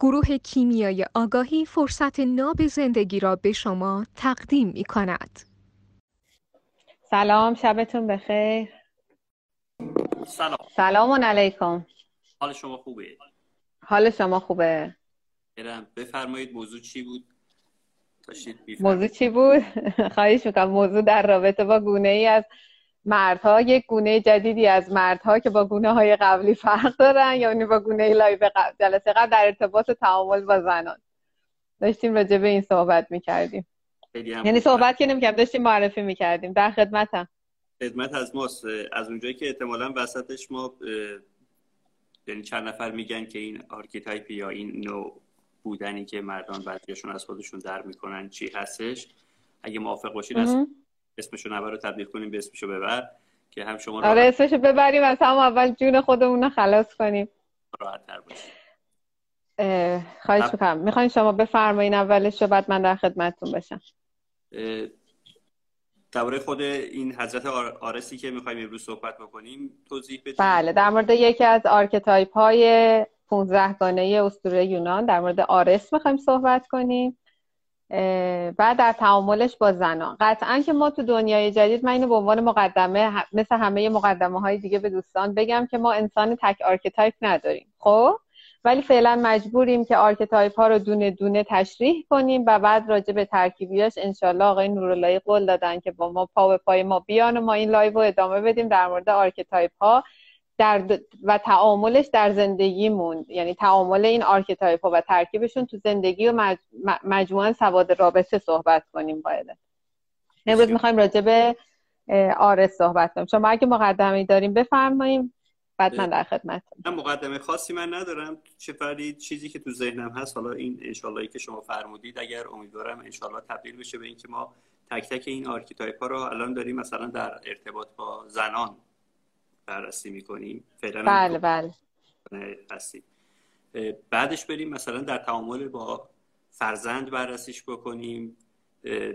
گروه کیمیای آگاهی فرصت ناب زندگی را به شما تقدیم می کند. سلام شبتون بخیر. سلام. سلام علیکم. حال شما خوبه؟ حال شما خوبه؟ بفرمایید موضوع چی بود؟ موضوع چی بود؟ خواهش می‌کنم. موضوع در رابطه با گونه ای از مردها یک گونه جدیدی از مردها که با گونه های قبلی فرق دارن یعنی با گونه live قبل جلسه قبل در ارتباط تعامل با زنان. داشتیم راجع به این صحبت می‌کردیم. یعنی صحبت که نمی‌کردیم داشتیم معرفی می‌کردیم. در خدمتم. خدمت از ماست. از اونجایی که احتمالا وسطش ما یعنی چند نفر میگن که این archetype یا این نوع بودنی که مردان بعضیشون از خودشون در می‌کنن چی هستش. اگه موافق باشین از اسمشو نبر رو تبدیل کنیم به اسمشو ببر که هم شما آره اسمشو ببریم از هم اول جون خودمون رو خلاص کنیم. راحت تر خواهش می‌کنم. می‌خواین شما بفرمایین اولش بعد من در خدمتتون باشم. درباره خود این حضرت آرسی که می‌خوایم امروز صحبت بکنیم توضیح بدیم بله در مورد یکی از archetype های 15 گانه اسطوره یونان در مورد آرس می‌خوایم صحبت کنیم. بعد در تعاملش با زنان. قطعا که ما تو دنیای جدید من اینو به عنوان مقدمه مثل همه مقدمه های دیگه به دوستان بگم که ما انسان تک archetype نداریم. خب؟ ولی فعلا مجبوریم که archetype ها رو دونه دونه تشریح کنیم و بعد راجع به ترکیبیاش انشالله آقای نوراللهی قول دادن که با ما پا به پای ما بیان و ما این live رو ادامه بدیم در مورد archetype ها در و تعاملش در زندگیمون یعنی تعامل این archetype ها و ترکیبشون تو زندگی و مج... مجموعا سواد رابطه صحبت کنیم باید. امروز می‌خوایم راجع به آرس صحبت کنیم. شما اگه مقدمه داریم بفرماییم بعد من در خدمت من مقدمه خاصی من ندارم. چه فرید چیزی که تو ذهنم هست حالا این انشالله که شما فرمودید اگر امیدوارم انشالله تبدیل بشه به اینکه ما تک تک این archetype ها رو الان داریم مثلا در ارتباط با زنان بررسی می‌کنیم. فعلا بله بله. هستیم بعدش بریم مثلا در تعامل با فرزند بررسیش بکنیم.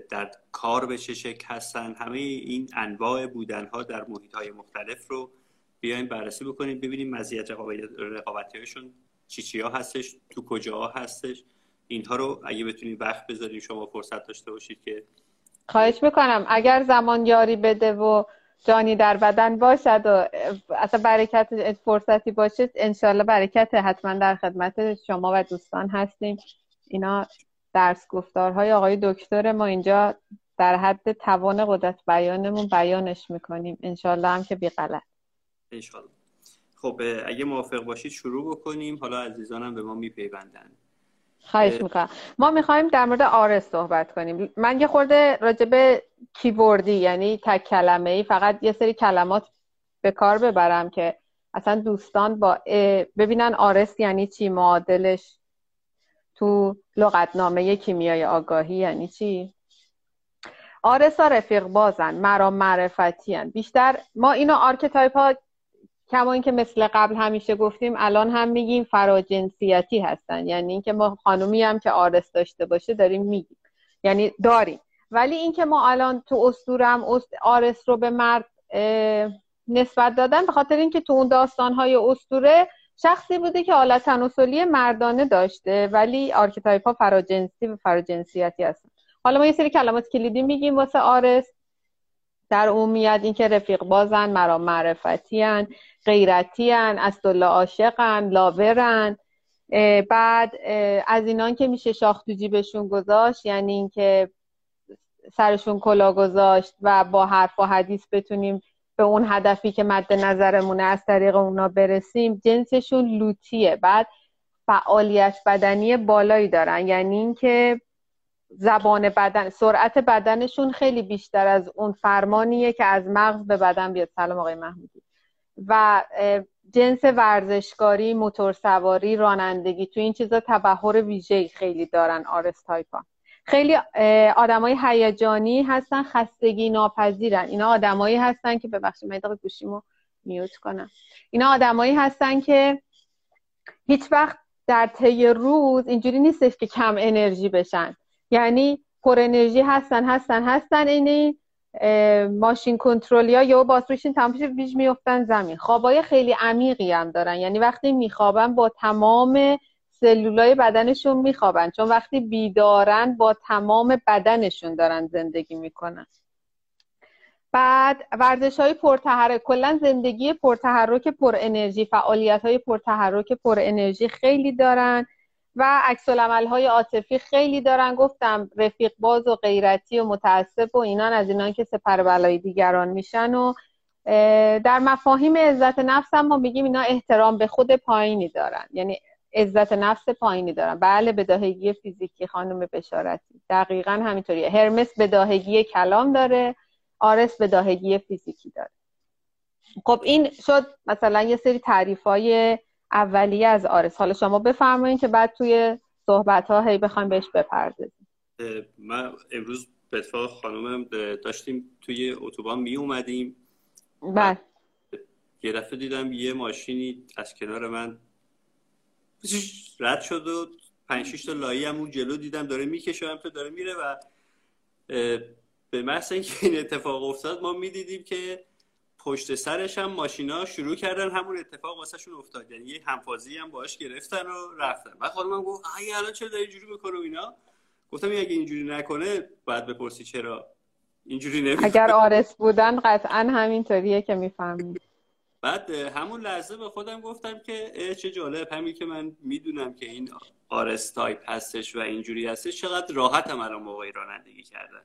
در کار به چه شکل هستن. همه این انواع بودن ها در محیط های مختلف رو بیایم بررسی بکنیم ببینیم مزیت رقابتی هاشون چی چی ها هستش تو کجا هستش. اینها رو اگه بتونید وقت بذاریم شما فرصت داشته باشید که خواهش می‌کنم. اگر زمان یاری بده و جانی در بدن باشد و اصلا برکت فرصتی باشه انشالله برکت حتما در خدمت شما و دوستان هستیم. اینا درس گفتارهای آقای دکتر ما اینجا در حد توان قدرت بیانمون بیانش می‌کنیم. انشالله هم که بی غلط انشالله خب اگه موافق باشید شروع بکنیم. حالا عزیزانم به ما میپیوندن. خواهش می‌کنم. ما می‌خوایم در مورد آرس صحبت کنیم. من یه خورده راجع به کیبوردی یعنی تک کلمه ای فقط یه سری کلمات به کار ببرم که اصلا دوستان با ببینن آرس یعنی چی معادلش تو لغتنامه کیمیای آگاهی یعنی چی؟ آرس ها رفیق بازن مرا معرفتی ان. بیشتر ما اینو archetype ها کما اینکه مثل قبل همیشه گفتیم الان هم میگیم فراجنسیتی هستن. یعنی اینکه ما خانومی هم که آرس داشته باشه داریم میگیم. یعنی داریم. ولی اینکه ما الان تو اسطورم آرس رو به مرد نسبت دادن به خاطر اینکه تو اون داستانهای اسطوره شخصی بوده که حالت تناسلی مردانه داشته ولی archetype ها فراجنسی و فراجنسیتی هستن. حالا ما یه سری کلمات کلیدی میگیم واسه آرس. در عمومیت اینکه رفیق بازن مرا معرفتی غیرتی هن الله عاشقن لاورن بعد از اینان که میشه شاخ تو جیبشون گذاشت یعنی اینکه سرشون کلا گذاشت و با حرف و حدیث بتونیم به اون هدفی که مد نظرمونه از طریق اونا برسیم جنسشون لوتیه بعد فعالیت بدنی بالایی دارن. یعنی اینکه زبان بدن سرعت بدنشون خیلی بیشتر از اون فرمانیه که از مغز به بدن بیاد. سلام آقای محمودی. و جنس ورزشکاری موتور سواری رانندگی تو این چیزا تبهر ویژه‌ای خیلی دارن آرس تایپا خیلی آدمای هیجانی هستن خستگی ناپذیرن. اینا آدمایی هستن که ببخشید من دقیقه گوشیمو میوت کنم. اینا آدمایی هستن که هیچ وقت در طی روز اینجوری نیستش که کم انرژی بشن. یعنی پر انرژی هستن هستن هستن اینی ماشین کنترلیا یا باز روشین تمامش ویژ میفتن زمین. خوابای خیلی عمیقی هم دارن. یعنی وقتی میخوابن با تمام سلولای بدنشون میخوابن. چون وقتی بیدارن با تمام بدنشون دارن زندگی می‌کنن. بعد ورزش های پرتحرک. کلا زندگی پرتحرک پر انرژی فعالیت های پرتحرک پر انرژی خیلی دارن. و عکس های عاطفی خیلی دارن. گفتم رفیق باز و غیرتی و متعصب و اینان از اینان که سپر بلای دیگران میشن و در مفاهیم عزت نفس هم ما میگیم اینا احترام به خود پایینی دارن. یعنی عزت نفس پایینی دارن. بله بداهگی فیزیکی خانم بشارتی. دقیقا همینطوریه. هرمس بداهگی کلام داره. آرس بداهگی فیزیکی داره. خب این شد مثلا یه سری تعریف های اولیه از آرس. حالا شما بفرمایید که بعد توی صحبت ها هی بخوایم بهش بپردازیم. من امروز به اتفاق خانومم داشتیم توی اتوبان می اومدیم. بله. یه دفعه دیدم یه ماشینی از کنار من رد شد و پنج تا لایی هم اون جلو دیدم. داره می‌کشه هم داره میره و به محض اینکه این اتفاق افتاد ما می‌دیدیم که پشت سرش هم ماشینا شروع کردن همون اتفاق واسه شون افتاد. یعنی یه همفازی هم باش گرفتن و رفتن. بعد خانمم گفت آی الان چرا داری اینجوری می‌کنه اینا؟ گفتم اگه اینجوری نکنه بعد بپرسی چرا اینجوری نمی‌کنه اگر آرس بودن قطعا همینطوریه که می‌فرمایید بعد همون لحظه به خودم گفتم که چه جالب. همین که من می‌دونم که این آرس تایپ هستش و اینجوری هستش چقدر راحت هم الان موقعی رانندگی کردن.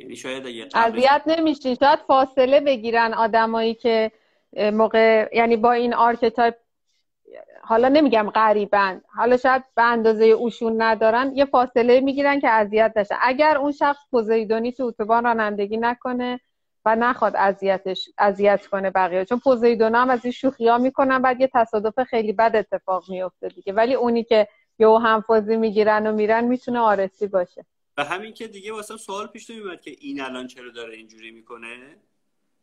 یعنی شاید اگه اذیت نمیشین شاید فاصله بگیرن آدمایی که موقع یعنی با این archetype حالا نمیگم غریبن حالا شاید به اندازه اوشون ندارن یه فاصله می‌گیرن که اذیت نشه. اگر اون شخص پوزیدونی تو اتوبان رانندگی نکنه و نخواد اذیتش اذیت کنه بقیه. چون پوزیدون هم از این شوخی ها می‌کنن بعد یه تصادف خیلی بد اتفاق میفته دیگه. ولی اونی که یه همفازی می‌گیرن و میرن می‌تونه آرسی باشه. و همین که دیگه واسه سوال پیش نمیاد که این الان چرا داره اینجوری می‌کنه؟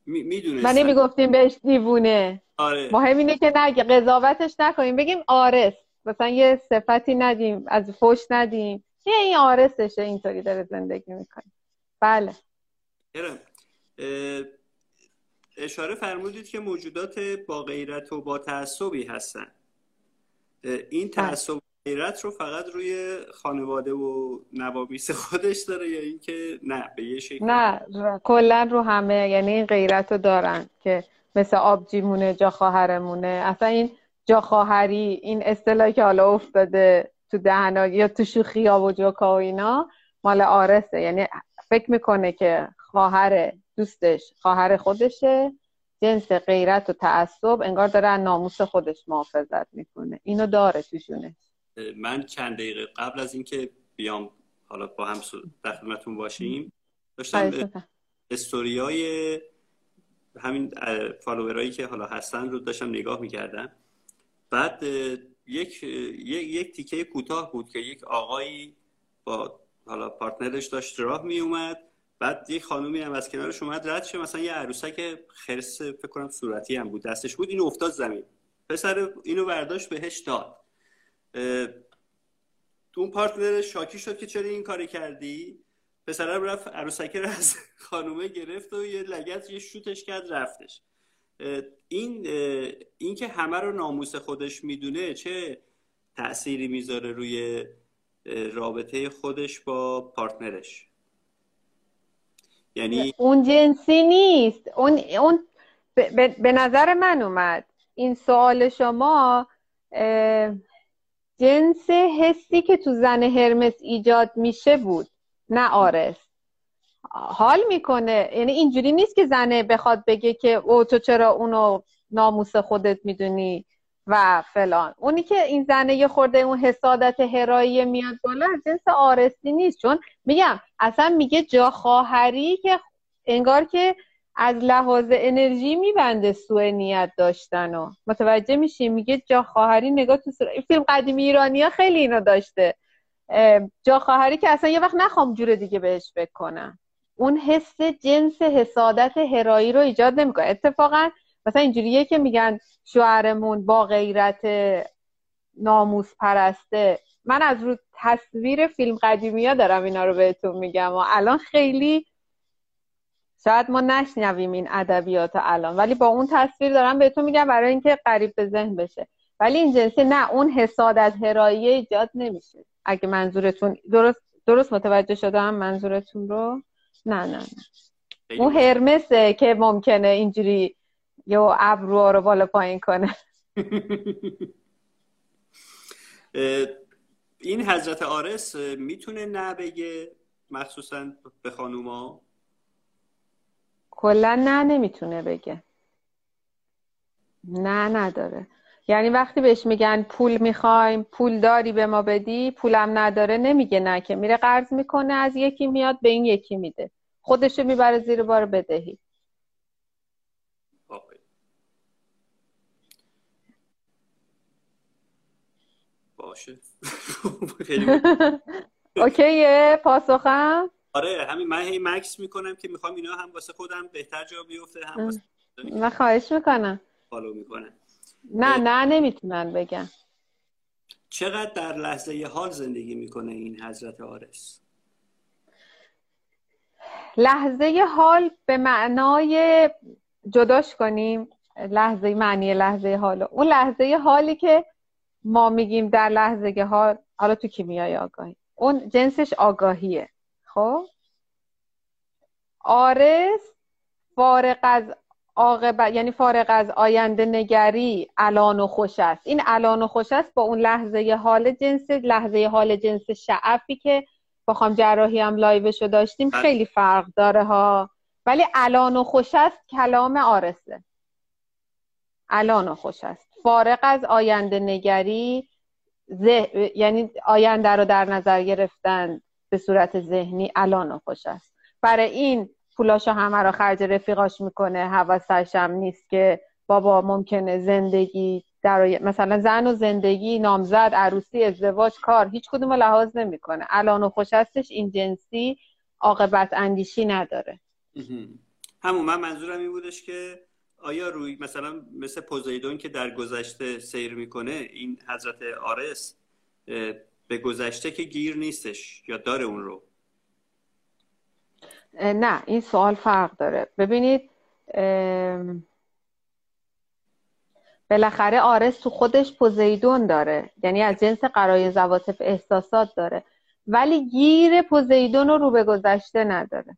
می‌دونه من نمی‌گفتیم بهش دیوونه. آره. مهم اینه که نگه قضاوتش نکنیم. بگیم آرس. مثلا یه صفتی ندیم از فوش ندیم. یه این آرسشه اینطوری داره زندگی می‌کنه. بله. اشاره فرمودید که موجودات با غیرت و با تعصبی هستن. این بله. تعصب غیرت رو فقط روی خانواده و نوامیس خودش داره یا اینکه نه به یه شکل نه کلا رو همه یعنی این غیرت رو دارن که مثل آبجیمونه جا خواهرمونه اصلا این جا خواهری این اصطلاحی که حالا افتاده تو دهنا یا تو شوخی ها و جوکا و اینا مال آرسه یعنی فکر می‌کنه که خواهر دوستش خواهر خودشه جنس غیرت و تعصب انگار داره ناموس خودش محافظت می‌کنه. اینو داره تو من چند دقیقه قبل از اینکه بیام حالا با هم در خدمتتون باشیم داشتم استوریای همین فالوورایی که حالا هستن رو داشتم نگاه می‌کردم. بعد یک یک تیکه کوتاه بود که یک آقایی با حالا پارتنرش داشت راه می اومد بعد یک خانومی هم از کنارش اومد رد شه. مثلا یه عروسک خرس فکر کنم صورتی هم بود دستش بود اینو افتاد زمین. پسر اینو برداشت بهش داد. تو اون پارتنر شاکی شد که چرا این کاری کردی؟ پسرم رفت عروسکه رو از خانومه گرفت و یه لگت یه شوتش کرد رفتش. این این که همه رو ناموس خودش می‌دونه چه تأثیری می‌ذاره روی رابطه خودش با پارتنرش؟ یعنی اون جنسی نیست. اون, اون به نظر من اومد. این سوال شما جنس حسی که تو زن هرمس ایجاد میشه بود. نه آرس. حال می‌کنه. یعنی اینجوری نیست که زنه بخواد بگه که او تو چرا اونو ناموس خودت می‌دونی و فلان. اونی که این زنه یه خورده اون حسادت هرایی میاد بالا از جنس آرسی نیست. چون میگم اصلا میگه جا خواهری که انگار که از لحاظ انرژی میبنده سوء نیت داشتن و متوجه میشیم میگه جا خواهری نگاه تو سر... فیلم قدیمی ایرانی ها خیلی اینو داشته. جا خواهری که اصلا یه وقت نخوام جور دیگه بهش بکنم اون حس جنس حسادت هرایی رو ایجاد نمی‌کنه. اتفاقا مثلا اینجوریه که میگن شوهرمون با غیرت ناموس پرسته. من از رو تصویر فیلم قدیمی ها دارم اینا رو بهتون میگم و الان خیلی شاید ما نشنویم این ادبیات الان ولی با اون تصویر دارم بهتون میگم برای اینکه قریب به ذهن بشه. ولی این جنسی نه اون حسادت هرایی ایجاد نمیشه. اگه منظورتون درست درست متوجه شدم منظورتون رو؟ نه نه نه. اون هرمسه که ممکنه اینجوری یا ابرو رو بالا پایین کنه. این حضرت آرس می‌تونه نه بگه مخصوصا به خانوما؟ کلا نه نمی‌تونه بگه. نه نداره. یعنی وقتی بهش میگن پول می‌خوایم پول داری به ما بدی پولم نداره نمیگه نه که. میره قرض می‌کنه از یکی میاد به این یکی میده. خودشو می‌بره زیر بار بدهی. باشه. اوکیه پاسخم؟ آره همین من هی مکس می‌کنم که می‌خوام اینا هم واسه خودم بهتر جا بیفته هم واسه من خواهش می‌کنم. فالو می‌کنم. نه نه نمی‌تونن بگن. چقدر در لحظه حال زندگی می‌کنه این حضرت آرس؟ لحظه حال به معنای جداش کنیم لحظه معنی لحظه حال. اون لحظه حالی که ما میگیم در لحظه حال حالا تو کیمیای آگاهی؟ اون جنسش آگاهیه. خب؟ آرس فارغ از عاقبت یعنی فارغ از آینده نگری الان و خوش است. این الان و خوش است با اون لحظه حال جنس لحظه حال جنس شعفی که بخوام جراحی هم لایوشو داشتیم بله. خیلی فرق داره ها. ولی الان و خوش است کلام آرسه. الان و خوش است. فارغ از آینده نگری یعنی آینده رو در نظر گرفتن. به صورت ذهنی الان خوش است. برای این پولاشو همه رو خرج رفیقاش می‌کنه. حواسش هم نیست که بابا ممکنه زندگی در مثلا زن و زندگی نامزد عروسی ازدواج کار هیچ کدوم لحاظ نمی‌کنه. الان و خوش هستش این جنسی عاقبت اندیشی نداره. همون من منظورم این بودش که آیا روی مثلا مثل پوزیدون که در گذشته سیر می‌کنه این حضرت آرس به گذشته که گیر نیستش یا داره اون رو؟ نه این سوال فرق داره. ببینید بالاخره آرس تو خودش پوزیدون داره. یعنی از جنس قرای زواطف احساسات داره. ولی گیر پوزیدون رو به گذشته نداره.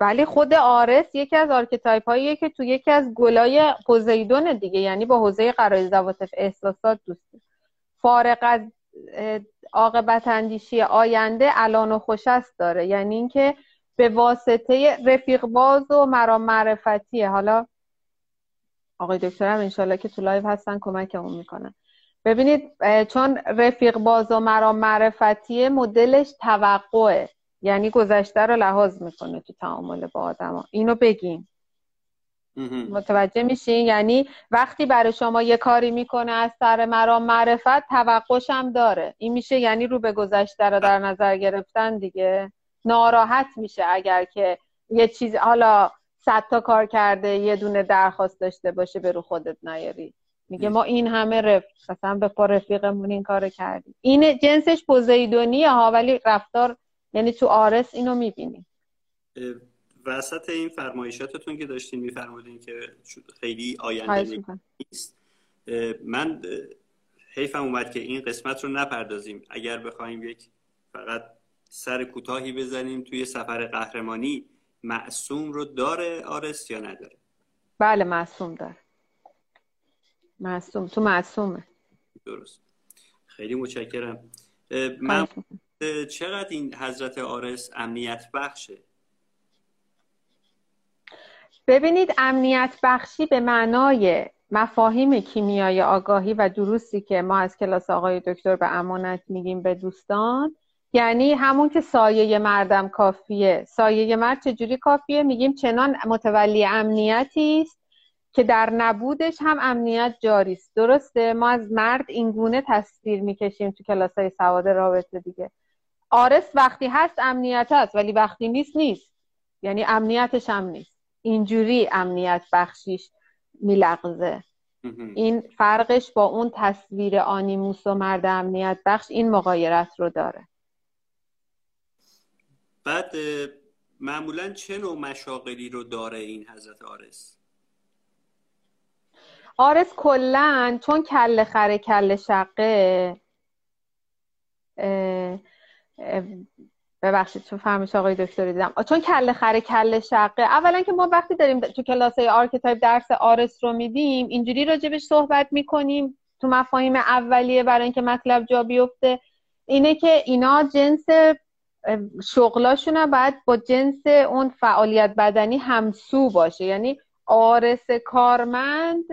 ولی خود آرس یکی از آرکتایپ هاییه که تو یکی از گلای پوزیدون دیگه یعنی با حوزه قرای زواطف احساسات دوسته فارغ از عاقبت اندیشی آینده الان و خوش است داره. یعنی اینکه به واسطه رفیق باز و مرام معرفتیه. حالا آقای دکترم انشالله که تو لایو هستن کمکمون می‌کنن. ببینید چون رفیق باز و مرام معرفتیه مدلش توقعه. یعنی گذشته رو لحاظ می‌کنه تو تعامل با آدما اینو بگیم متوجه میشین یعنی وقتی برای شما یه کاری می‌کنه از سر مرام معرفت توقعش هم داره. این میشه یعنی رو به گذشته رو در نظر گرفتن دیگه. ناراحت میشه اگر که یه چیز حالا صد تا کار کرده یه دونه درخواست داشته باشه به رو خودت نیاری. میگه ما این همه رف مثلا به پا رفیقمون این کار کردیم. این جنسش پوزیدونیه ها ولی رفتار یعنی تو آرس اینو می‌بینیم وسط این فرمایشاتتون که داشتین میفرمودین که خیلی آینده نیست من حیفم اومد که این قسمت رو نپردازیم. اگر بخوایم یک فقط سر کوتاهی بزنیم توی سفر قهرمانی معصوم رو داره آرس یا نداره؟ بله معصوم داره. معصوم. تو معصومه. درست. خیلی متشکرم. من چقدر این حضرت آرس امنیت بخشه؟ ببینید امنیت بخشی به معنای مفاهیم کیمیای آگاهی و دروسی که ما از کلاس آقای دکتر به امانت میگیم به دوستان یعنی همون که سایه مردم کافیه. سایه مرد چجوری کافیه؟ میگیم چنان متولی امنیتی است که در نبودش هم امنیت جاری است. درسته؟ ما از مرد این گونه تصویر می‌کشیم تو کلاس های سواد رابطه دیگه. آرس وقتی هست امنیت هست ولی وقتی نیست نیست. یعنی امنیتش هم نیست. اینجوری امنیت بخشیش میلغزه. این فرقش با اون تصویر آنیموس و مرد امنیت بخش این مقایرت رو داره. بعد معمولا چه نوع مشاغلی رو داره این حضرت آرس؟ آرس کلا چون کل خره کل شقه ببخشید چون فهمش آقای دکتر دیدم. چون کل خره کل شقه. اولا که ما وقتی داریم تو کلاس archetype درس آرس رو میدیم اینجوری راجبش صحبت می‌کنیم تو مفاهیم اولیه برای اینکه مطلب جا بیفته. اینه که اینا جنس شغلاشون باید با جنس اون فعالیت بدنی همسو باشه. یعنی آرس کارمند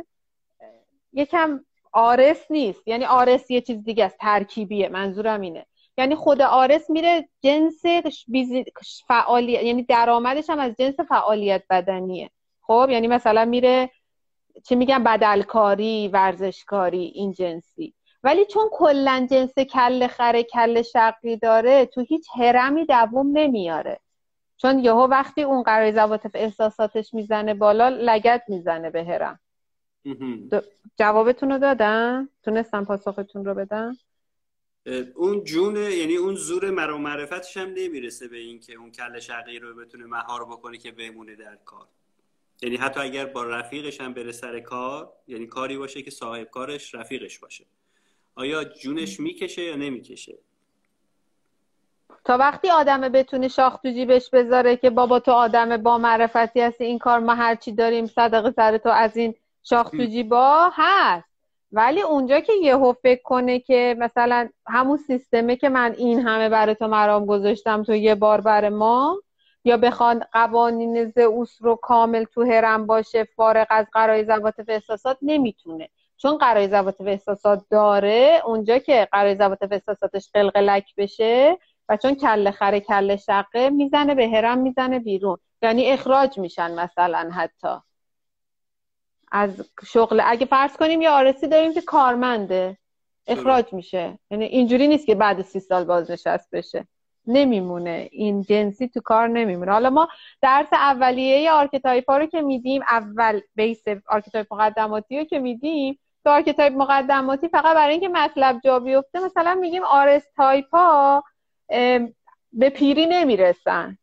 یکم آرس نیست. یعنی آرس یه چیز دیگه است ترکیبیه منظورم اینه. یعنی خود آرس میره جنس فعالیت یعنی درآمدش هم از جنس فعالیت بدنیه. خب یعنی مثلا میره چی میگم بدلکاری ورزشکاری این جنسی. ولی چون کلا جنس کل خره کل شقی داره تو هیچ هرمی دووم نمیاره. چون یهو وقتی اون قرار زواتف احساساتش می‌زنه بالا لگت می‌زنه به هرم جوابتون رو دادم؟ تونستم پاسختون رو بدم؟ اون جون یعنی اون زور مرا معرفتش هم نمی‌رسه به این که اون کل شقی رو بتونه مهار بکنه که بمونه در کار. یعنی حتی اگر با رفیقش هم بره سر کار یعنی کاری باشه که صاحب کارش رفیقش باشه. آیا جونش می‌کشه یا نمی‌کشه؟ تا وقتی آدم بتونه شاخ تو جیبش بذاره که بابا تو آدم با معرفتی هستی این کار ما هرچی داریم صدقه سر تو از این شاخ تو جیبا هست. ولی اونجا که یهو فکر کنه که مثلا همون سیستمه که من این همه برای تو مرام گذاشتم تو یه بار بر ما یا بخوان قوانین زئوس رو کامل تو هرم باشه فارغ از قرای زبات احساسات نمی‌تونه. چون غرایز عواطف احساسات داره اونجا که غرایز عواطف احساساتش قلقلک بشه و چون کله خره کله شقه می‌زنه به هرم می‌زنه بیرون. یعنی اخراج میشن مثلا حتی. از شغل. اگه فرض کنیم یه آرسی داریم که کارمنده اخراج میشه. یعنی اینجوری نیست که بعد سی سال بازنشست بشه. نمیمونه. این جنسی تو کار نمیمونه. حالا ما درس اولیه archetype ها رو که میدیم اول base archetype مقدماتی رو که میدیم تو archetype مقدماتی فقط برای اینکه مطلب جا بیفته مثلا میگیم آرس تایپ ها به پیری نمی‌رسن.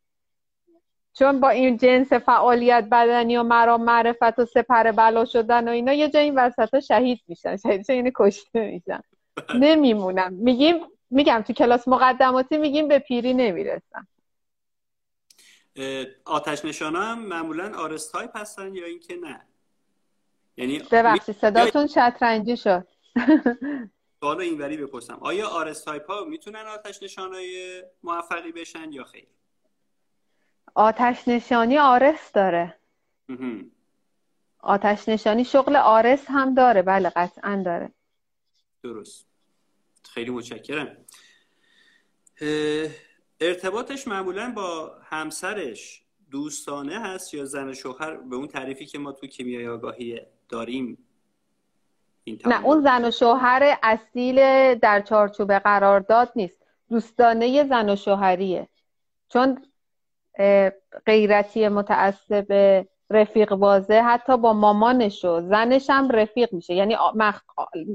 چون با این جنس فعالیت بدنی و مرام معرفت و سپر بلا شدن و اینا یه جایی این وسط شهید میشن. شهید یعنی کشته میشن. نمیمونم. میگیم میگم تو کلاس مقدماتی میگیم به پیری نمی‌رسن آتش نشانا هم معمولا آرس تایپ هستن یا اینکه نه؟ یعنی ببخشید صداتون شطرنجی شد. سوال اینوری بپرسم. آیا آرس تایپ ها می‌تونن آتش نشانای موفقی بشن یا خیر؟ آتش نشانی آرس داره. آتش نشانی شغل آرس هم داره. بله قطعا داره. درست. خیلی متشکرم. ارتباطش معمولا با همسرش دوستانه هست یا زن و شوهر؟ به اون تعریفی که ما تو کیمیای آگاهی داریم نه اون زن و شوهر اصیل در چارچوب قرارداد نیست. دوستانه زن و شوهریه. چون غیرتی متعصب رفیق بازه حتی با مامانش و زنش هم رفیق میشه. یعنی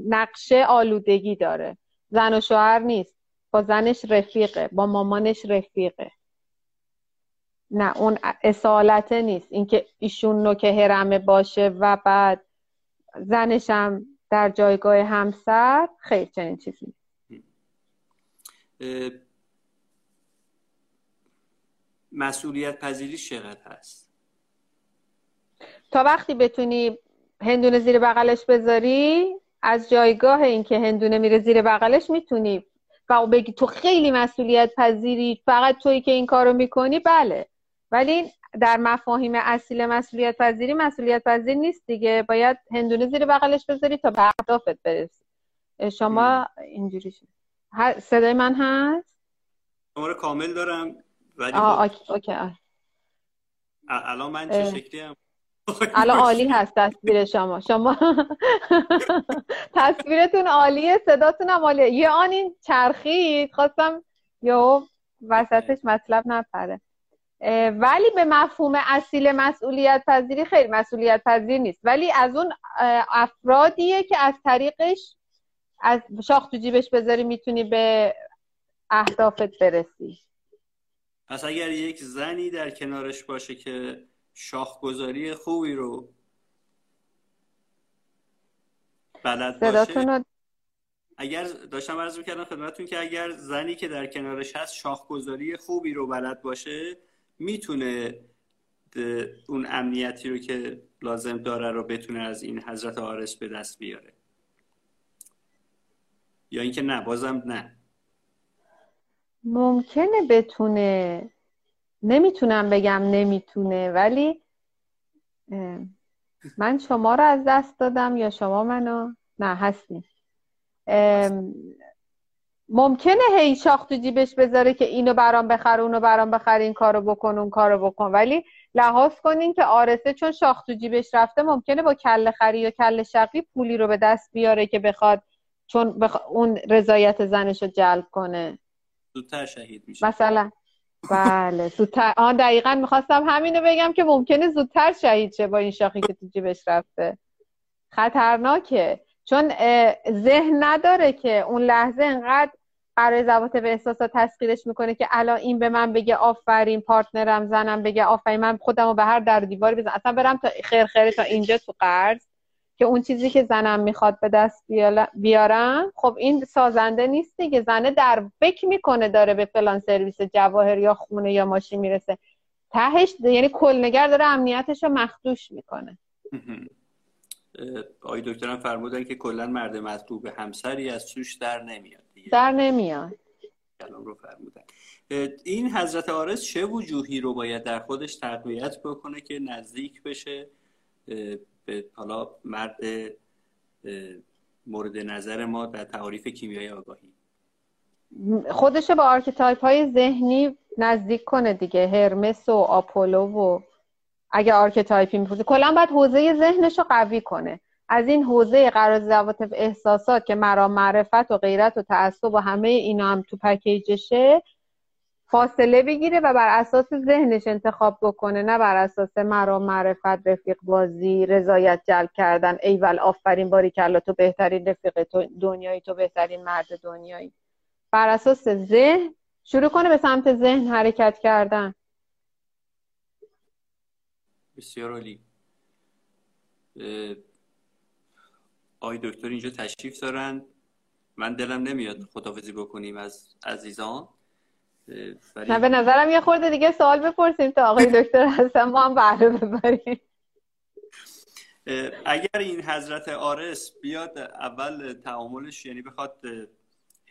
نقشه آلودگی داره. زن و شوهر نیست. با زنش رفیقه. با مامانش رفیقه. نه اون اصالته نیست. اینکه ایشون نوک هرمه باشه و بعد زنش هم در جایگاه همسر خیر چنین چیزی مسئولیت پذیری چقدر هست؟ تا وقتی بتونی هندونه زیر بغلش بذاری از جایگاه اینکه هندونه میره زیر بغلش می‌تونی. و بگی تو خیلی مسئولیت پذیری فقط تویی که این کارو می‌کنی بله. ولی در مفاهیم اصیل مسئولیت پذیری مسئولیت پذیر نیست دیگه. باید هندونه زیر بغلش بذاری تا به اهدافت برسی. شما اینجوری شد. صدای من هست؟ شما رو کامل دارم. ولی آه خب. اوکی, الان من چه شکلی هم الان عالی هست تصویر شما. شما تصویرتون عالیه صداتون هم عالیه. یه آن این چرخید. خواستم یا وسطش مطلب نپره. ولی به مفهوم اصیل مسئولیت پذیری خیلی مسئولیت پذیر نیست. ولی از اون افرادیه که از طریقش از شاخ تو جیبش بذاری می‌تونی به اهدافت برسی. پس اگر یک زنی در کنارش باشه که شاخگذاری خوبی رو بلد باشه اگر داشتم عرض می‌کردم خدمتتون که اگر زنی که در کنارش هست شاخگذاری خوبی رو بلد باشه می‌تونه اون امنیتی رو که لازم داره رو بتونه از این حضرت آرس به دست بیاره. یا اینکه نه بازم نه. ممکنه بتونه نمی‌تونم بگم نمی‌تونه ولی من شما رو از دست دادم یا شما منو؟ نه هستیم. ممکنه هی شاخ تو جیبش بذاره که اینو برام بخر اونو برام بخر این کارو بکن اون کارو بکن. ولی لحاظ کنین که آرسه چون شاخ تو جیبش رفته ممکنه با کله خری یا کله شقی پولی رو به دست بیاره که بخواد چون بخ... اون رضایت زنش رو جلب کنه. زودتر شهید میشه. مثلا. بله زودتر. آن دقیقا می‌خواستم همینو بگم که ممکنه زودتر شهید شه با این شاخی که تو جیبش رفته. خطرناکه. چون ذهن نداره که اون لحظه انقدر برای زبات به احساسات تسخیرش می‌کنه که الان این به من بگه آفرین پارتنرم زنم بگه آفرین من خودم رو به هر در دیواری بزنم. اصلا برم تا خیر خیره تا اینجا تو قرض. که اون چیزی که زنم می‌خواد به دست بیارم خب این سازنده نیست دیگه. زنه در فکر می‌کنه داره به فلان سرویس جواهر یا خونه یا ماشین می‌رسه. تهش یعنی کلنگر داره امنیتش رو مخدوش می‌کنه. آقای دکترم فرمودن که کلا مرد مطلوب همسری از سوش در نمیاد دیگه. در نمیاد. رو فرمودن. این حضرت آرس چه وجوهی رو باید در خودش تقویت بکنه که نزدیک بشه؟ به حالا مرد مورد نظر ما در تعاریف کیمیای آگاهی. خودش با آرکیتایپ های ذهنی نزدیک کنه دیگه. هرمس و آپولو و اگه آرکیتایپی میپوزه کلا باید حوزه ذهنش رو قوی کنه. از این حوزه قرار زواتف احساسات که مرا معرفت و غیرت و تعصب و همه اینا هم تو پکیجشه فاصله بگیره و بر اساس ذهنش انتخاب بکنه نه بر اساس مرا معرفت رفیق بازی رضایت جلب کردن. ایول آفرین باری کلا تو بهترین رفیق تو دنیایی تو بهترین مرد دنیایی. بر اساس ذهن شروع کنه به سمت ذهن حرکت کردن. بسیار عالی. آقای دکتر اینجا تشریف دارن. من دلم نمیاد خدافزی بکنیم از عزیزان. نه به نظرم یه خورده دیگه سوال بپرسیم تا آقای دکتر هستن ما هم بهره ببریم. اگر این حضرت آرس بیاد اول تعاملش یعنی بخواد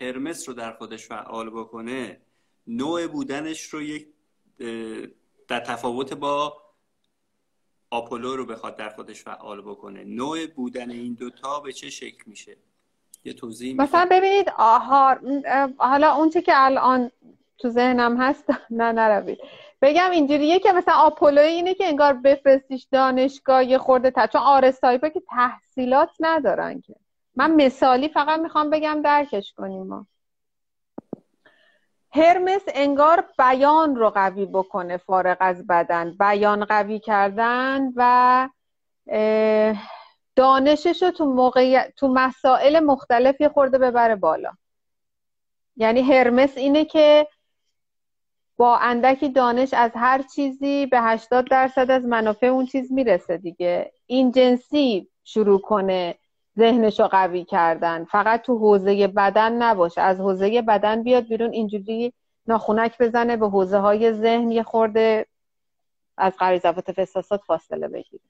هرمس رو در خودش فعال بکنه نوع بودنش رو یک در تفاوت با آپولو رو بخواد در خودش فعال بکنه. نوع بودن این دوتا به چه شکل میشه؟ یه توضیح مثلا ببینید آهار حالا اون که الان تو ذهنم هست. نه نروید. بگم اینجوریه که مثلا آپولو اینه که انگار بفرستیش دانشگاه یه خورده تا چون آرس که تحصیلات ندارن که. من مثالی فقط می‌خوام بگم درکش کنیم ما. هرمس انگار بیان رو قوی بکنه فارغ از بدن. بیان قوی کردن و دانشش رو تو, موقع... تو مسائل مختلف یه خورده ببره بالا. یعنی هرمس اینه که با اندکی دانش از هر چیزی به 80 درصد از منافع اون چیز می‌رسه دیگه. این جنسی شروع کنه ذهنش رو قوی کردن. فقط تو حوزه بدن نباشه. از حوزه بدن بیاد بیرون اینجوری ناخونک بزنه به حوزه های ذهن یه خورده از غریزفات احساسات فاصله بگیره.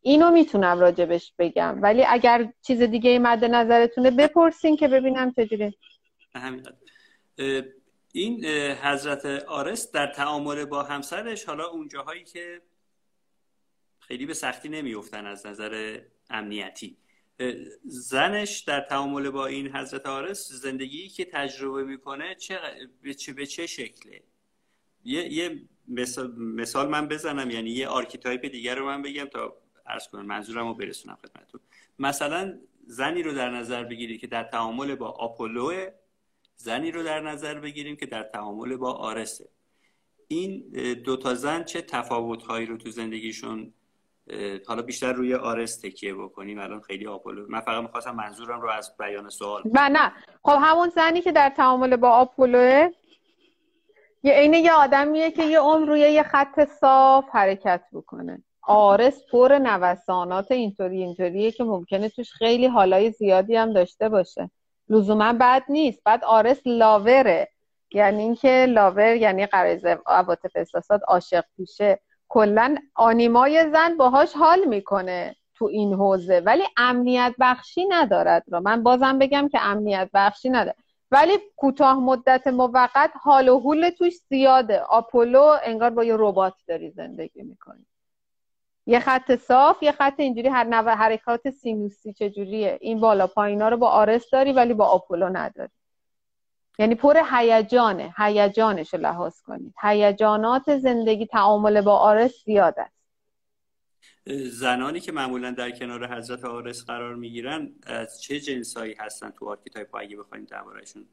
اینو می‌تونم راجبش بگم. ولی اگر چیز دیگه مد نظرتونه بپرسین که ببینم چجوری این حضرت آرس در تعامل با همسرش حالا اونجاهایی که خیلی به سختی نمیفتن از نظر امنیتی. زنش در تعامل با این حضرت آرس زندگی که تجربه می‌کنه چه به چه, به چه شکله؟ یه, یه مثال, مثال من بزنم یعنی یه archetype دیگر رو من بگم تا عرض کنم منظورم رو برسونم خدمتتون. مثلا زنی رو در نظر بگیرید که در تعامل با آپولو زنی رو در نظر بگیریم که در تعامل با آرسه این دو تا زن چه تفاوت هایی رو تو زندگیشون حالا بیشتر روی آرس تکیه بکنیم؟ الان خیلی آپولو. من فقط می‌خواستم منظورم رو از بیان سوال و نه. خب همون زنی که در تعامل با آپولوه یه عین یه آدمیه که یه عمر روی یه خط صاف حرکت بکنه. آرس پر نوسانات اینطوری اینطوریه که ممکنه توش خیلی حالای زیادی هم داشته باشه. لزوما بد نیست. بعد آرس لاوره. یعنی اینکه لاور یعنی قرض عواطف احساسات عاشق پیشه. کلا آنیمای زن باهاش حال می‌کنه تو این حوزه. ولی امنیت بخشی ندارد را. من بازم بگم که امنیت بخشی نداره ولی کوتاه مدت موقت حال و حول توش زیاده. آپولو انگار با یه ربات داری زندگی می‌کنی. یه خط صاف یه خط اینجوری هر نوع حرکات سینوسی چجوریه. این بالا پایینا رو با آرس داری ولی با آپولو نداری. یعنی پر هیجانه هیجانش رو لحاظ کنید. هیجانات زندگی تعامل با آرس زیاد است. زنانی که معمولا در کنار حضرت آرس قرار می‌گیرن از چه جنسایی هستن تو archetype؟ اگه بخوایم دربارهشون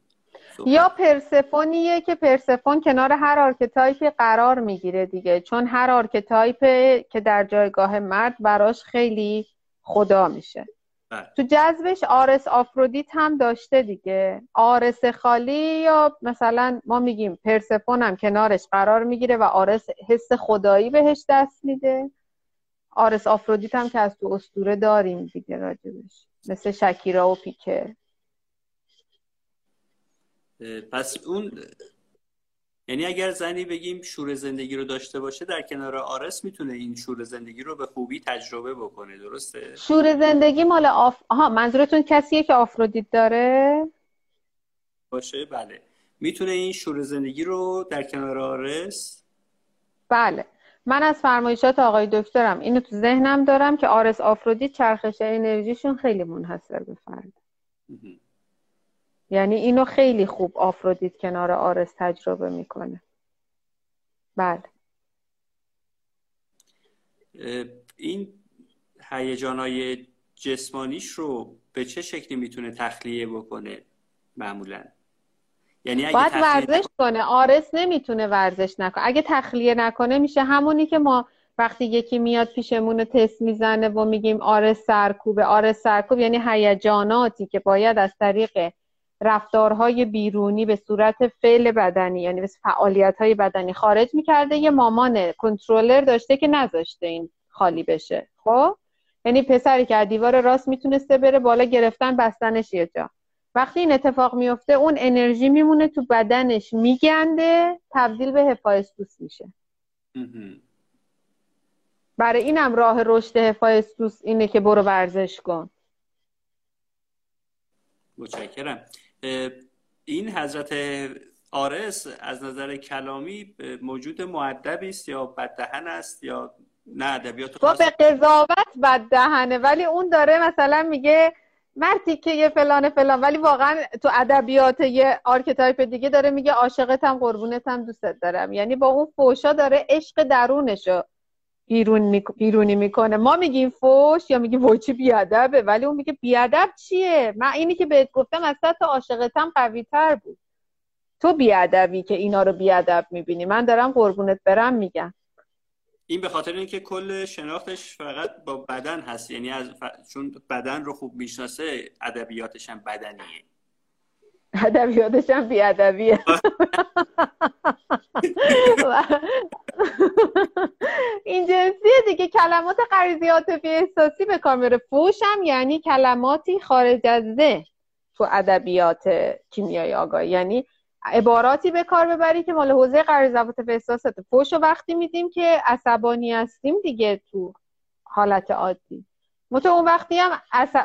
یا پرسفونیه که پرسفون کنار هر archetype ی قرار می‌گیره دیگه. چون هر archetype که در جایگاه مرد براش خیلی خدا میشه. بله. تو جذبش آرس آفرودیت هم داشته دیگه. آرس خالی یا مثلا ما میگیم پرسفون هم کنارش قرار می‌گیره و آرس حس خدایی بهش دست میده. آرس آفرودیت هم که از تو استوره داریم دیگه راجبش. مثل شکیرا و پیکه. پس اون یعنی اگر زنی بگیم شور زندگی رو داشته باشه در کنار آرس می‌تونه این شور زندگی رو به خوبی تجربه بکنه درسته؟ شور زندگی مال آف... آها منظورتون کسیه که آفرودیت داره؟ باشه بله می‌تونه این شور زندگی رو در کنار آرس؟ بله من از فرمایشات آقای دکترم اینو تو ذهنم دارم که آرس آفرودیت چرخش انرژیشون خیلی منحصر به یعنی اینو خیلی خوب آفرودیت کنار آرس تجربه می‌کنه. بله. این هیجانهای جسمانیش رو به چه شکلی می‌تونه تخلیه بکنه معمولا؟ یعنی اگه باید ورزش کنه. آرس نمی‌تونه ورزش نکنه. اگه تخلیه نکنه میشه همونی که ما وقتی یکی میاد پیشمون تست می‌زنه و میگیم آرس سرکوبه آرس سرکوب یعنی هیجاناتی که باید از طریق رفتارهای بیرونی به صورت فعل بدنی یعنی به فعالیت های بدنی خارج می‌کرده. یه مامان کنترلر داشته که نذاشته این خالی بشه. خب؟ یعنی پسری که از دیوار راست می‌تونسته بره بالا گرفتن بستنش یه جا. وقتی این اتفاق میفته اون انرژی میمونه تو بدنش میگنده تبدیل به هفایستوس میشه. برای اینم راه رشد هفایستوس اینه که برو ورزش کن. متشکرم. این حضرت آرس از نظر کلامی موجود معدبی است یا بددهن است یا نه؟ ادبیات با به قضاوت بددهنه ولی اون داره مثلا میگه مرتیکه یه فلان فلان ولی واقعا تو ادبیات یه archetype دیگه داره میگه عاشقتم قربونتم دوستت دارم. یعنی با اون فوشا داره عشق درونشو بیرون بیرونی می‌کنه. ما میگیم فوش یا میگیم وچی بیادبه ولی اون میگه بیادب چیه؟ من اینی که بهت گفتم از تو عاشقتم قوی تر بود. تو بیادبی که اینا رو بیادب می‌بینی. من دارم قربونت برم میگم. این به خاطر اینکه کل شناختش فقط با بدن هست. یعنی از چون بدن رو خوب می‌شناسه ادبیاتش هم بدنیه. ادبیاتش هم بیادبیه. این جنسیه دیگه. کلمات غریزی فی احساسی به کار میره. فوش هم یعنی کلماتی خارج از ذهن. تو ادبیات کیمیای آگاهی. یعنی عباراتی به کار ببری که مال حوزه غریزه عاطفه احساسات. فوش رو وقتی میدیم که عصبانی هستیم دیگه تو حالت عادی. متو اون وقتی هم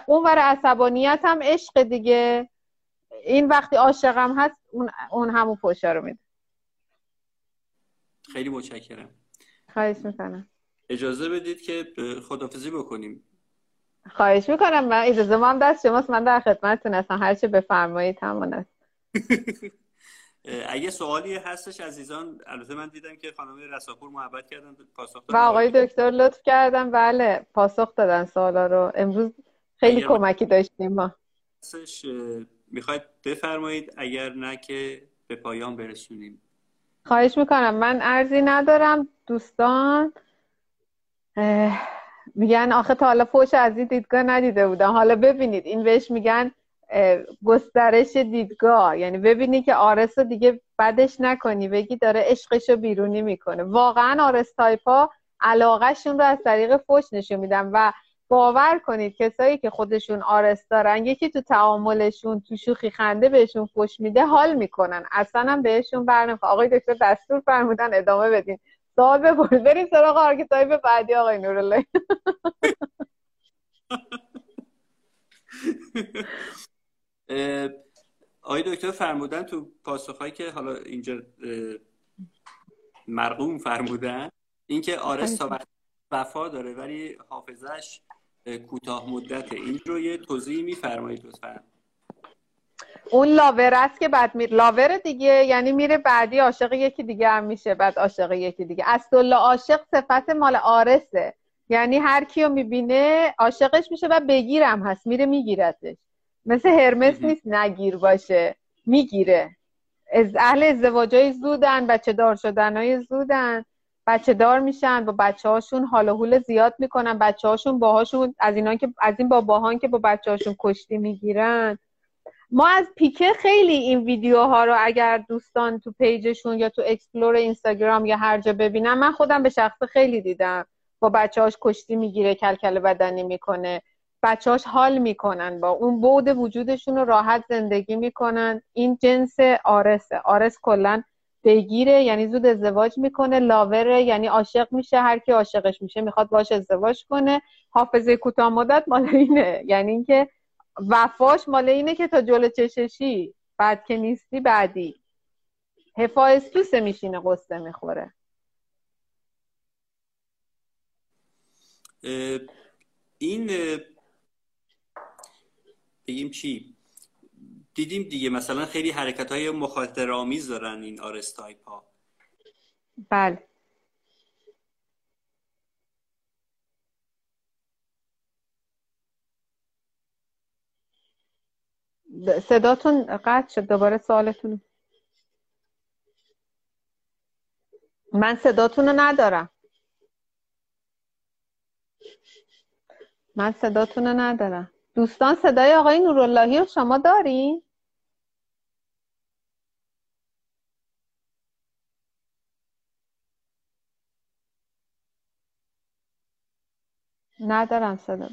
اون ور عصبانیت هم عشق دیگه. این وقتی عاشقم هست اون, اون همون فوشا رو میده. خیلی متشکرم. خواهش می‌کنم. اجازه بدید که خدافزی بکنیم. خواهش می‌کنم. من اجازه ما هم دست شماست. من در خدمتتون هستم. هر چه بفرمایید همون است. اگه سوالی هستش عزیزان البته من دیدم که خانم رساپور محبت کردن. پاسخ و آقای دکتر لطف کردن. بله پاسخ دادن سوالا رو. امروز خیلی کمکی داشتیم ما. می‌خواید بفرمایید اگر نه که به پایان برسونیم. خواهش می‌کنم. من ارزی ندارم دوستان. میگن آخه تا حالا فوش از این دیدگاه ندیده بودم. حالا ببینید این بهش میگن گسترش دیدگاه. یعنی ببینی که آرس دیگه بدش نکنی بگی داره عشقش رو بیرونی می‌کنه. واقعا آرس تایپا علاقهشون رو از طریق فوش نشون میدن و باور کنید کسایی که خودشون آرس دارن یکی تو تعاملشون تو شوخی خنده بهشون فوش میده حال می‌کنن. اصلا هم بهشون برنمیخوره آقای دکتر دستور فرمودن ادامه بدین. سوال بپرسید بریم سراغ archetype بعدی آقای نورالله. آقای دکتر فرمودن تو پاسخهایی که حالا اینجا مرقوم فرمودن اینکه آرس تا وفا داره ولی حافظش کوتاه مدته این رو یه توضیح میفرمایید لطفا. اون لاور است که بعد میره. لاور دیگه یعنی میره بعدی عاشق یکی دیگه هم میشه بعد عاشق یکی دیگه. اصلا عاشق صفت مال آرسه. یعنی هر کیو می‌بینه عاشقش میشه و بگیرم هست. میره میگیرتش مثل هرمس نیست نگیر باشه. می‌گیره. از اهل ازدواجای زودن بچه دار شدن های زودن. بچه دار میشن با بچه هاشون حال و حول زیاد می‌کنن بچه هاشون باهاشون از اینا که از این باباهان که با بچه هاشون کشتی می‌گیرن. ما از پیکه خیلی این ویدیوها رو اگر دوستان تو page شون یا تو explore اینستاگرام یا هر جا ببینم من خودم به شخصه خیلی دیدم. با بچه هاش کشتی می‌گیره کلکل بدنی می‌کنه. بچهاش حال می‌کنن با اون بود وجودشون رو راحت زندگی می‌کنن. این جنس آرسه. آرس کلا بگیره یعنی زود ازدواج می‌کنه لاوره یعنی عاشق میشه هر کی عاشقش میشه می‌خواد باش ازدواج کنه. حافظه کوتاه مدت مال اینه یعنی اینکه وفاش مال اینه که تا جلو چششی بعد که نیستی بعدی. هفایستوسه میشینه قصه می‌خوره. این بگیم چی؟ دیدیم دیگه مثلا خیلی حرکت های مخاطر آمیز دارن این آرستایپ ها بله. صداتون قطع شد دوباره سوالتون. من صداتون رو ندارم. من صداتون رو ندارم. دوستان صدای آقای نوراللهی رو شما دارین؟ ندارم صدا.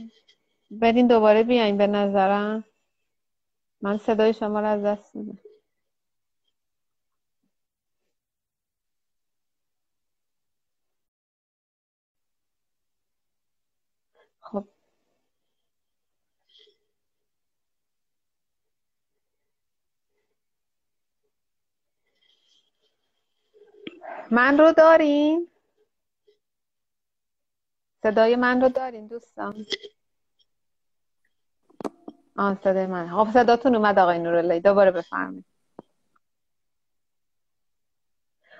برین دوباره بیاین به نظرم. من صدای شما رو از دست میدم. من رو دارین؟ صدای من رو دارین دوستان؟ آه صدای من. خب صداتون اومد آقای نورالله دوباره بفرمایید.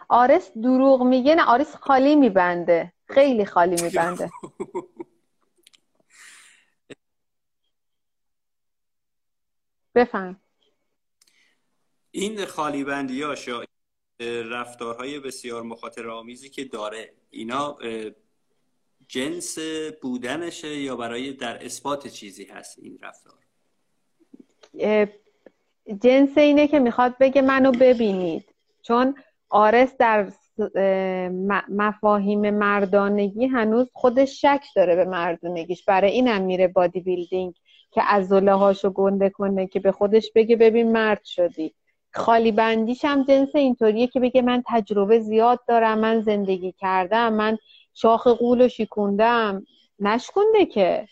آرس دروغ میگه نه آرس خالی میبنده. خیلی خالی میبنده. بفهم این خالی بندی ها رفتارهای بسیار مخاطر آمیزی که داره. اینا جنس بودنشه یا برای در اثبات چیزی هست این رفتار؟ جنس اینه که می‌خواد بگه منو ببینید. چون آرس در مفاهیم مردانگی هنوز خودش شک داره به مردونگیش. برای اینم میره بادی بیلدینگ که از هاشو گنده کنه که به خودش بگه ببین مرد شدی. خالی بندیش هم جنس اینطوریه که بگه من تجربه زیاد دارم من زندگی کردم من شاخ قول و شکوندم. نشکنده که.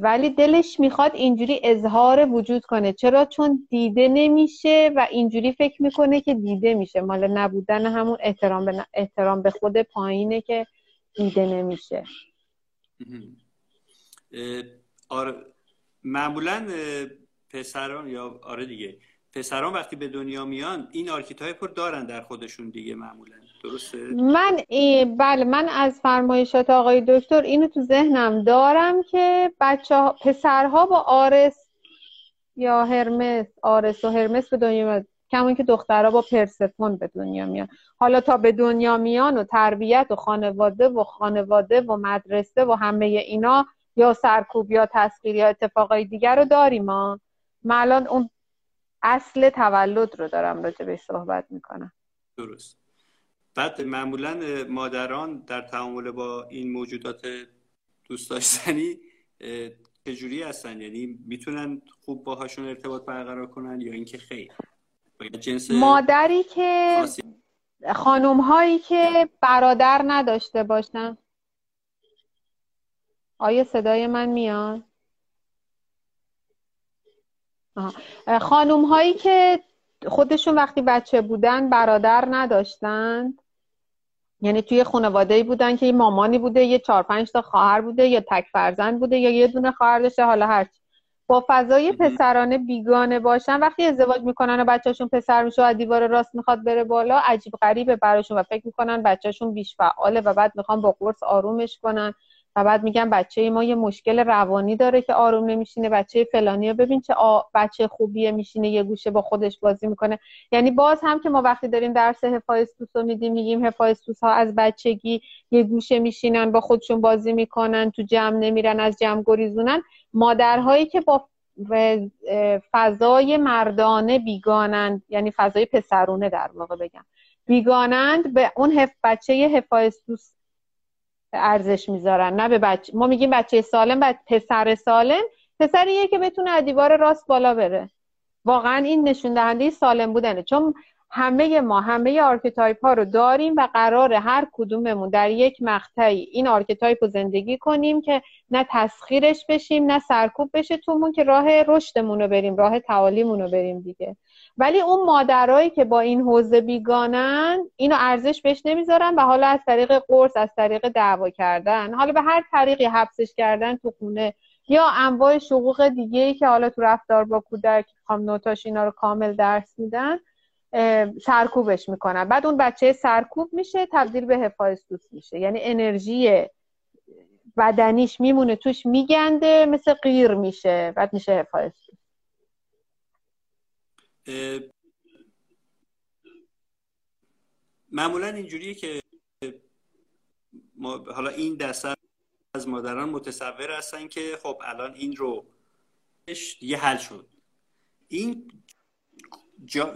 ولی دلش می‌خواد اینجوری اظهار وجود کنه. چرا؟ چون دیده نمیشه و اینجوری فکر می‌کنه که دیده میشه. مال نبودن همون احترام به, احترام به خود پایینه که دیده نمیشه. آره معمولا پسران یا آره دیگه. پسران وقتی به دنیا میان این archetype رو دارن در خودشون دیگه معمولا. درسته؟ من بله من از فرمایشات آقای دکتر اینو تو ذهنم دارم که بچه ها... پسرها با آرس یا هرمس آرس و هرمس به دنیا میاد کما اینکه دخترها با پرسفون به دنیا میان. حالا تا به دنیا میان و تربیت و خانواده و خانواده و مدرسه و همه اینا یا سرکوب یا تسخیر یا اتفاقای دیگر رو داریم ما الان اون اصل تولد رو دارم راجع به صحبت می‌کنم. درست. بعد معمولا مادران در تعامل با این موجودات دوست داشتنی چجوری هستن. یعنی می‌تونن خوب باهاشون ارتباط برقرار کنن یا اینکه خیر. جنس مادری که خانوم هایی که برادر نداشته باشن. آیا صدای من میاد؟ خانوم هایی که خودشون وقتی بچه بودن برادر نداشتن؟ یعنی توی خانواده بودن که یه مامانی بوده یه چهار پنج تا خواهر بوده یا تک فرزند بوده یا یه دونه خواهر داشته حالا هرچی با فضای پسرانه بیگانه باشن وقتی ازدواج می‌کنن و بچهشون پسر میشه و دیوار راست می‌خواد بره بالا عجیب غریبه براشون و فکر می‌کنن بچهشون بیش فعاله و بعد می‌خوان با قرص آرومش کنن. و بعد میگن بچه ما یه مشکل روانی داره که آروم نمیشینه بچه فلانی رو ببین چه بچه خوبیه میشینه یه گوشه با خودش بازی می‌کنه. یعنی باز هم که ما وقتی داریم درس هفایستوس رو میدیم میگیم هفایستوس ها از بچگی یه گوشه میشینن با خودشون بازی می‌کنن تو جمع نمیرن از جمع گریزونن. مادرهایی که با فضای مردانه بیگانند یعنی فضای پسرونه در واقع بگم. بیگانند به اون هف بچه هفایستوس ارزش می‌ذارن نه به بچه ما میگیم بچه سالم بچه پسر سالم پسریه که بتونه از دیوار راست بالا بره. واقعا این نشون دهنده سالم بودنه. چون همه ما همه archetype ها رو داریم و قراره هر کدوممون در یک مقطعی این archetype رو زندگی کنیم که نه تسخیرش بشیم نه سرکوب بشه تومون که راه رشدمون رو بریم راه تعالیمون رو بریم دیگه. ولی اون مادرایی که با این حوزه بیگانن اینو ارزش بهش نمی‌ذارن و حالا از طریق قرص از طریق دعوا کردن. حالا به هر طریقی حبسش کردن تو خونه یا انواع شقوق دیگه ای که حالا تو رفتار با کودک خام نوتاش اینا رو کامل درس میدن سرکوبش می‌کنن. بعد اون بچه سرکوب میشه تبدیل به هفایستوس میشه. یعنی انرژی بدنیش میمونه توش میگنده مثل غیر میشه بعد میشه هفایستوس معمولا اینجوریه که ما حالا این دسته از مادران متصور هستن که خب الان این رو یه حل شد. این جا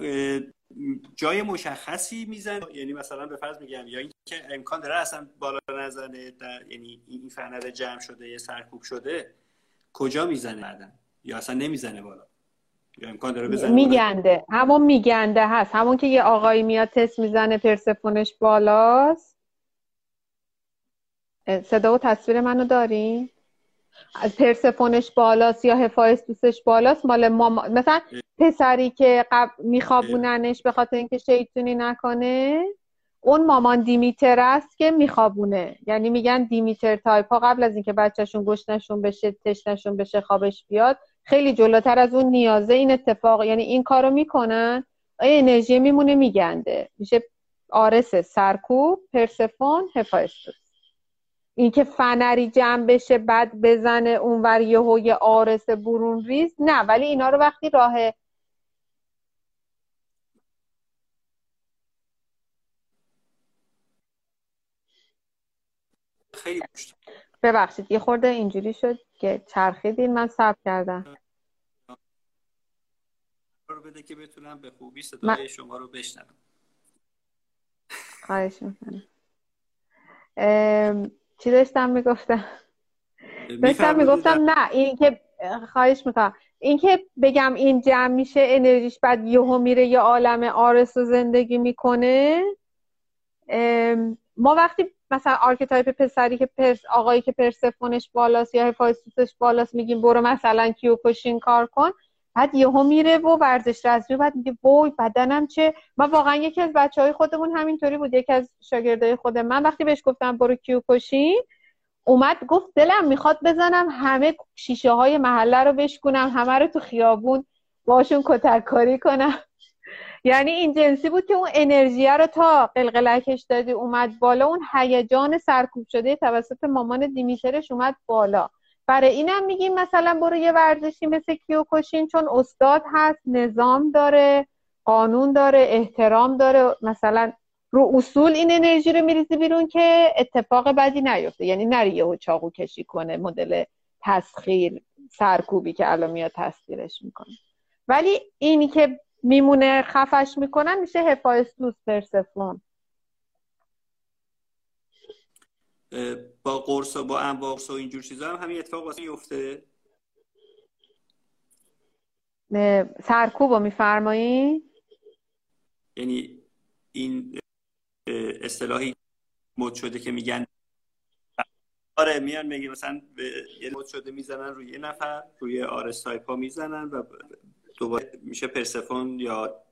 جای مشخصی میزن یعنی مثلا به فرض میگم یا اینکه امکان داره اصلا بالا نزنه در... یعنی این فنر جمع شده یه سرکوب شده کجا می‌زنه بعدن یا اصلا نمی‌زنه بالا؟ امکان داره میگنده. همون میگنده هست. همون که یه آقایی میاد تست می‌زنه پرسفونش بالاست. صدا و تصویر منو داری؟ از پرسفونش بالاست یا هفایستوسش بالاست؟ مال ماما مثلا پسری که قب... میخوابوننش به خاطر اینکه شیطونی نکنه اون مامان دیمیتر است که میخوابونه. یعنی میگن دیمیتر تایپ ها قبل از اینکه بچهشون گشنشون بشه تشنشون بشه خوابش بیاد خیلی جلوتر از اون نیازه این اتفاق یعنی این کارو می‌کنن انرژی میمونه؟ میگنده. میشه آرس سرکوب پرسفون هفایستوس اینکه فنری جمع بشه بعد بزنه اونور یهو یه آرس برون ریز نه ولی اینا رو وقتی راه خیلی ببخشید یه خورده اینجوری شد که چرخیدین من سب کردم. رو بده که بتونم به خوبی صدای من... شما رو بشنوم. خواهش می‌کنم. چی داشتم می‌گفتم؟ داشتم می‌گفتم نه این که خواهش می‌کنم. این که بگم این جمع میشه انرژیش بعد یهو میره یه عالم آرس و زندگی می‌کنه. ما وقتی مثلا archetype پسری که پرس آقایی که پرسفونش بالاست یا هفایستوسش بالاست میگیم برو مثلا کیوکوشین کار کن. بعد یهو میره و ورزش رزمی بعد میگه وای بدنم چه من واقعا یکی از بچه های خودمون همینطوری بود. یکی از شاگردای خود من وقتی بهش گفتم برو کیوکوشین اومد گفت دلم می‌خواد بزنم همه شیشه های محله رو بشکنم همه رو تو خیابون باشون کتککاری کنم. یعنی این جنسی بود که اون انرژی رو تا قلقلکش دادی اومد بالا اون هیجان سرکوب شده توسط مامان دیمیترش اومد بالا. برای اینم میگیم مثلا برو یه ورزشی مثل کیوکوشین چون استاد هست نظام داره قانون داره احترام داره. مثلا رو اصول این انرژی رو میریزی بیرون که اتفاق بدی نیفته. یعنی نری یهو چاقو کشی کنه مدل تسخیر سرکوبی که الان میاد تسخیرش می‌کنه. ولی اینی که میمونه خفش می‌کنن میشه هفایستوس پرسفون با قرص با انواع و اینجور چیزا هم همین اتفاق واسه میفته؟ سرکوب رو میفرمایی؟ یعنی این اصطلاحی مد شده که میگن؟ آره میان میگه مثلا یه مد شده می‌زنن روی یه نفر روی آرستایپ ها می‌زنن و دوباره میشه پرسفون یا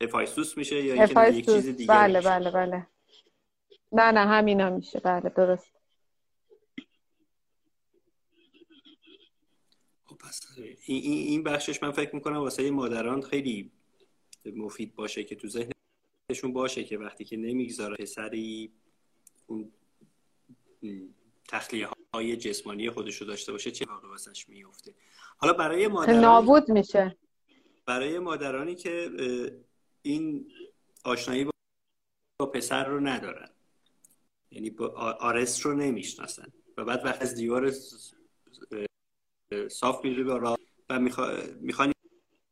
هفایستوس میشه یا اینکه یک چیز دیگه بله میشه. بله بله. نه نه همینا میشه. بله درست. خب، پس این, این بخشش من فکر می‌کنم واسه مادران خیلی مفید باشه که تو ذهنشون باشه که وقتی که نمی‌گذاره پسری اون تخلیه های جسمانی خودش رو داشته باشه چه واقع واسش میفته حالا برای مادران نابود میشه. برای مادرانی که این آشنایی با پسر رو ندارن. یعنی با آرس رو نمی‌شناسن. و بعد وقت از دیوار صاف میره با و می‌خوان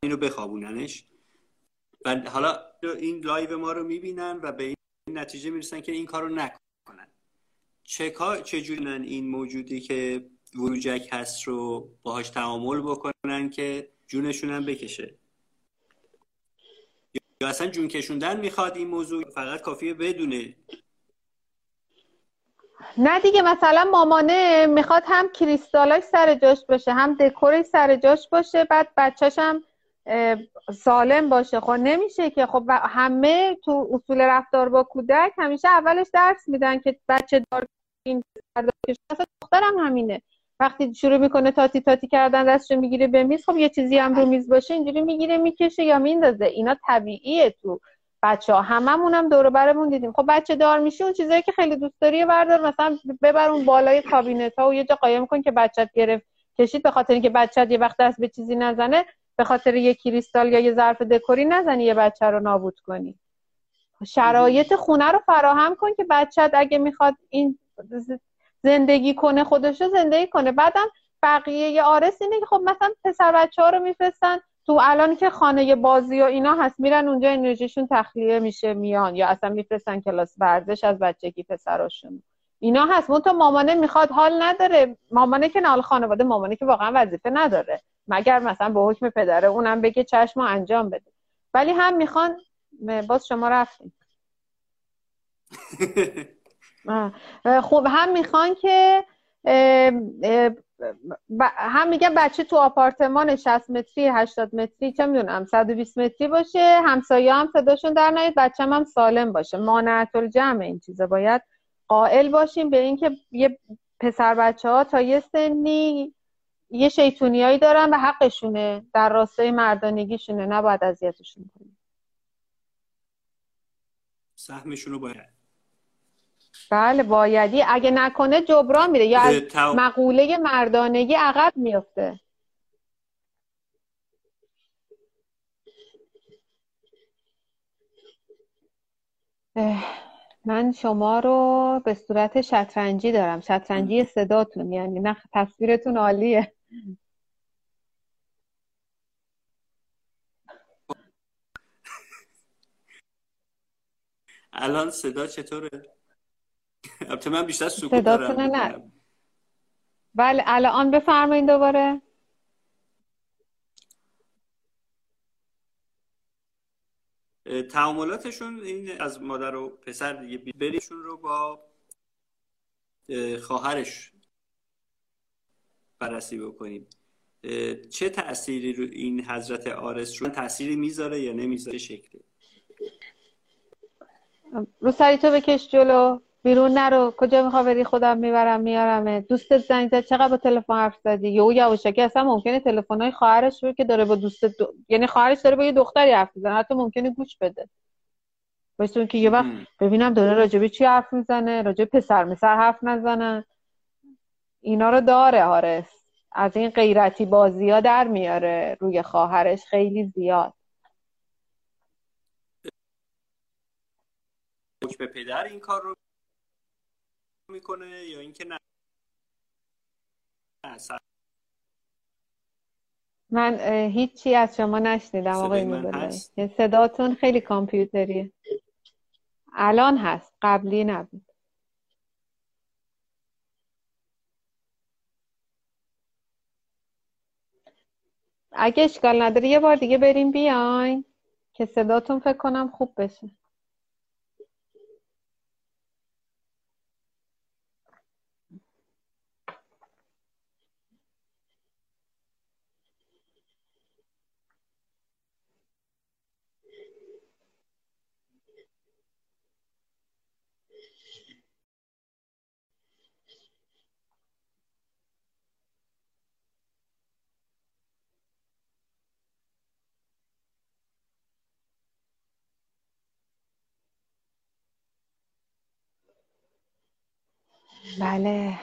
اینو بخوابوننش. و حالا این live ما رو می‌بینن و به این نتیجه می‌رسن که این کار رو نکنن. چه چجوری این موجودی که وروجک هست رو باهاش تعامل بکنن که جونشون هم بکشه. یا اصلا جون کشوندن می‌خواد این موضوع فقط کافیه بدونه. نه دیگه مثلا مامانه می‌خواد هم کریستالاش سر جاش باشه هم دکورش سر جاش باشه بعد بچهش هم سالم باشه. خب نمیشه که خب همه تو اصول رفتار با کودک همیشه اولش درس میدن که بچه دار این دخترم همینه. وقتی شروع می‌کنه تاتی تاتی کردن دستشو می‌گیره به میز خب یه چیزی هم رو میز باشه اینجوری می‌گیره می‌کشه یا میندازه. اینا طبیعیه تو بچه ها هممون هم دور برمون دیدیم. خب بچه دار میشه اون چیزایی که خیلی دوست داری بردار مثلا ببر اون بالای کابینت ها و یه جا قایم کن که بچت گرفت کشید به خاطر اینکه بچت یه وقت دست به چیزی نزنه به خاطر یه کریستال یا یه ظرف دکوری نزنی یه بچه رو نابود کنی. شرایط خونه رو فراهم کن که بچت اگه می‌خواد این زندگی کنه خودشو زندگی کنه. بعدم بقیه یه آرس اینه که خب مثلا پسر بچه ها رو میفرستن تو الان که خانه بازی و اینا هست میرن اونجا انرژیشون تخلیه میشه میان. یا اصلا میفرستن کلاس ورزش از بچگی پسراشون. اینا هست. اون تو مامانه می‌خواد حال نداره. مامانه که نال خانواده مامانه که واقعا وظیفه نداره. مگر مثلا به حکم پدره اونم بگه چشم انجام بده. ولی هم می‌خوان باز شما رفتیم خب هم می‌خوان که هم میگن بچه تو آپارتمان 60 متری 80 متری چه می‌دونم 120 متری باشه همسایه هم صداشون در نیاد بچه هم, سالم باشه. مانعت الجمع این چیزه باید قائل باشیم به اینکه یه پسر بچه ها تا یه سنی یه شیطونیایی دارن و حقشونه. در راستای مردانگیشونه نباید اذیتشون کنیم. سهمشون رو باید بله بایدی. اگه نکنه جبران میره یا از مقوله مردانگی عقب میفته من شما رو به صورت شطرنجی دارم. شطرنجی صداتون یعنی نه تصویرتون عالیه. الان صدا چطوره؟ البته من بیشتر سکوت دارم. نه. بله الان بفرمایید دوباره. تعاملاتشون این از مادر و پسر دیگه بریشون رو با خواهرش بررسی بکنیم. چه تأثیری رو این حضرت آرس رو تأثیری می‌ذاره یا نمی‌ذاره؟ شکلی؟ رو سری تو بکش جلو. بیرون نرو. کجا میخوا بری؟ خودم می‌برم میارم دوستت زنگ زد. چقدر با تلفن حرف زدی؟ یهو یواشکی اصلا ممکنه تلفن‌های خواهرش رو که داره با دوست دو... یعنی خواهرش داره با یه دختری حرف می‌زنه. حتی ممکنه گوش بده. واسه که یه وقت ببینم داره راجبی چی حرف می‌زنه راجب پسر مثل حرف نزنن اینا رو داره آرس از این غیرتی بازی ها در میاره. روی خواهرش خیلی زیاد. به پدر این کار رو می‌کنه یا اینکه نه؟ من هیچی از شما نشنیدم آقای میبرایی صداتون خیلی کامپیوتریه. الان هست قبلی نبود. اگه اشکال نداره یه بار دیگه بریم بیاین که صداتون فکر کنم خوب بشه. بله.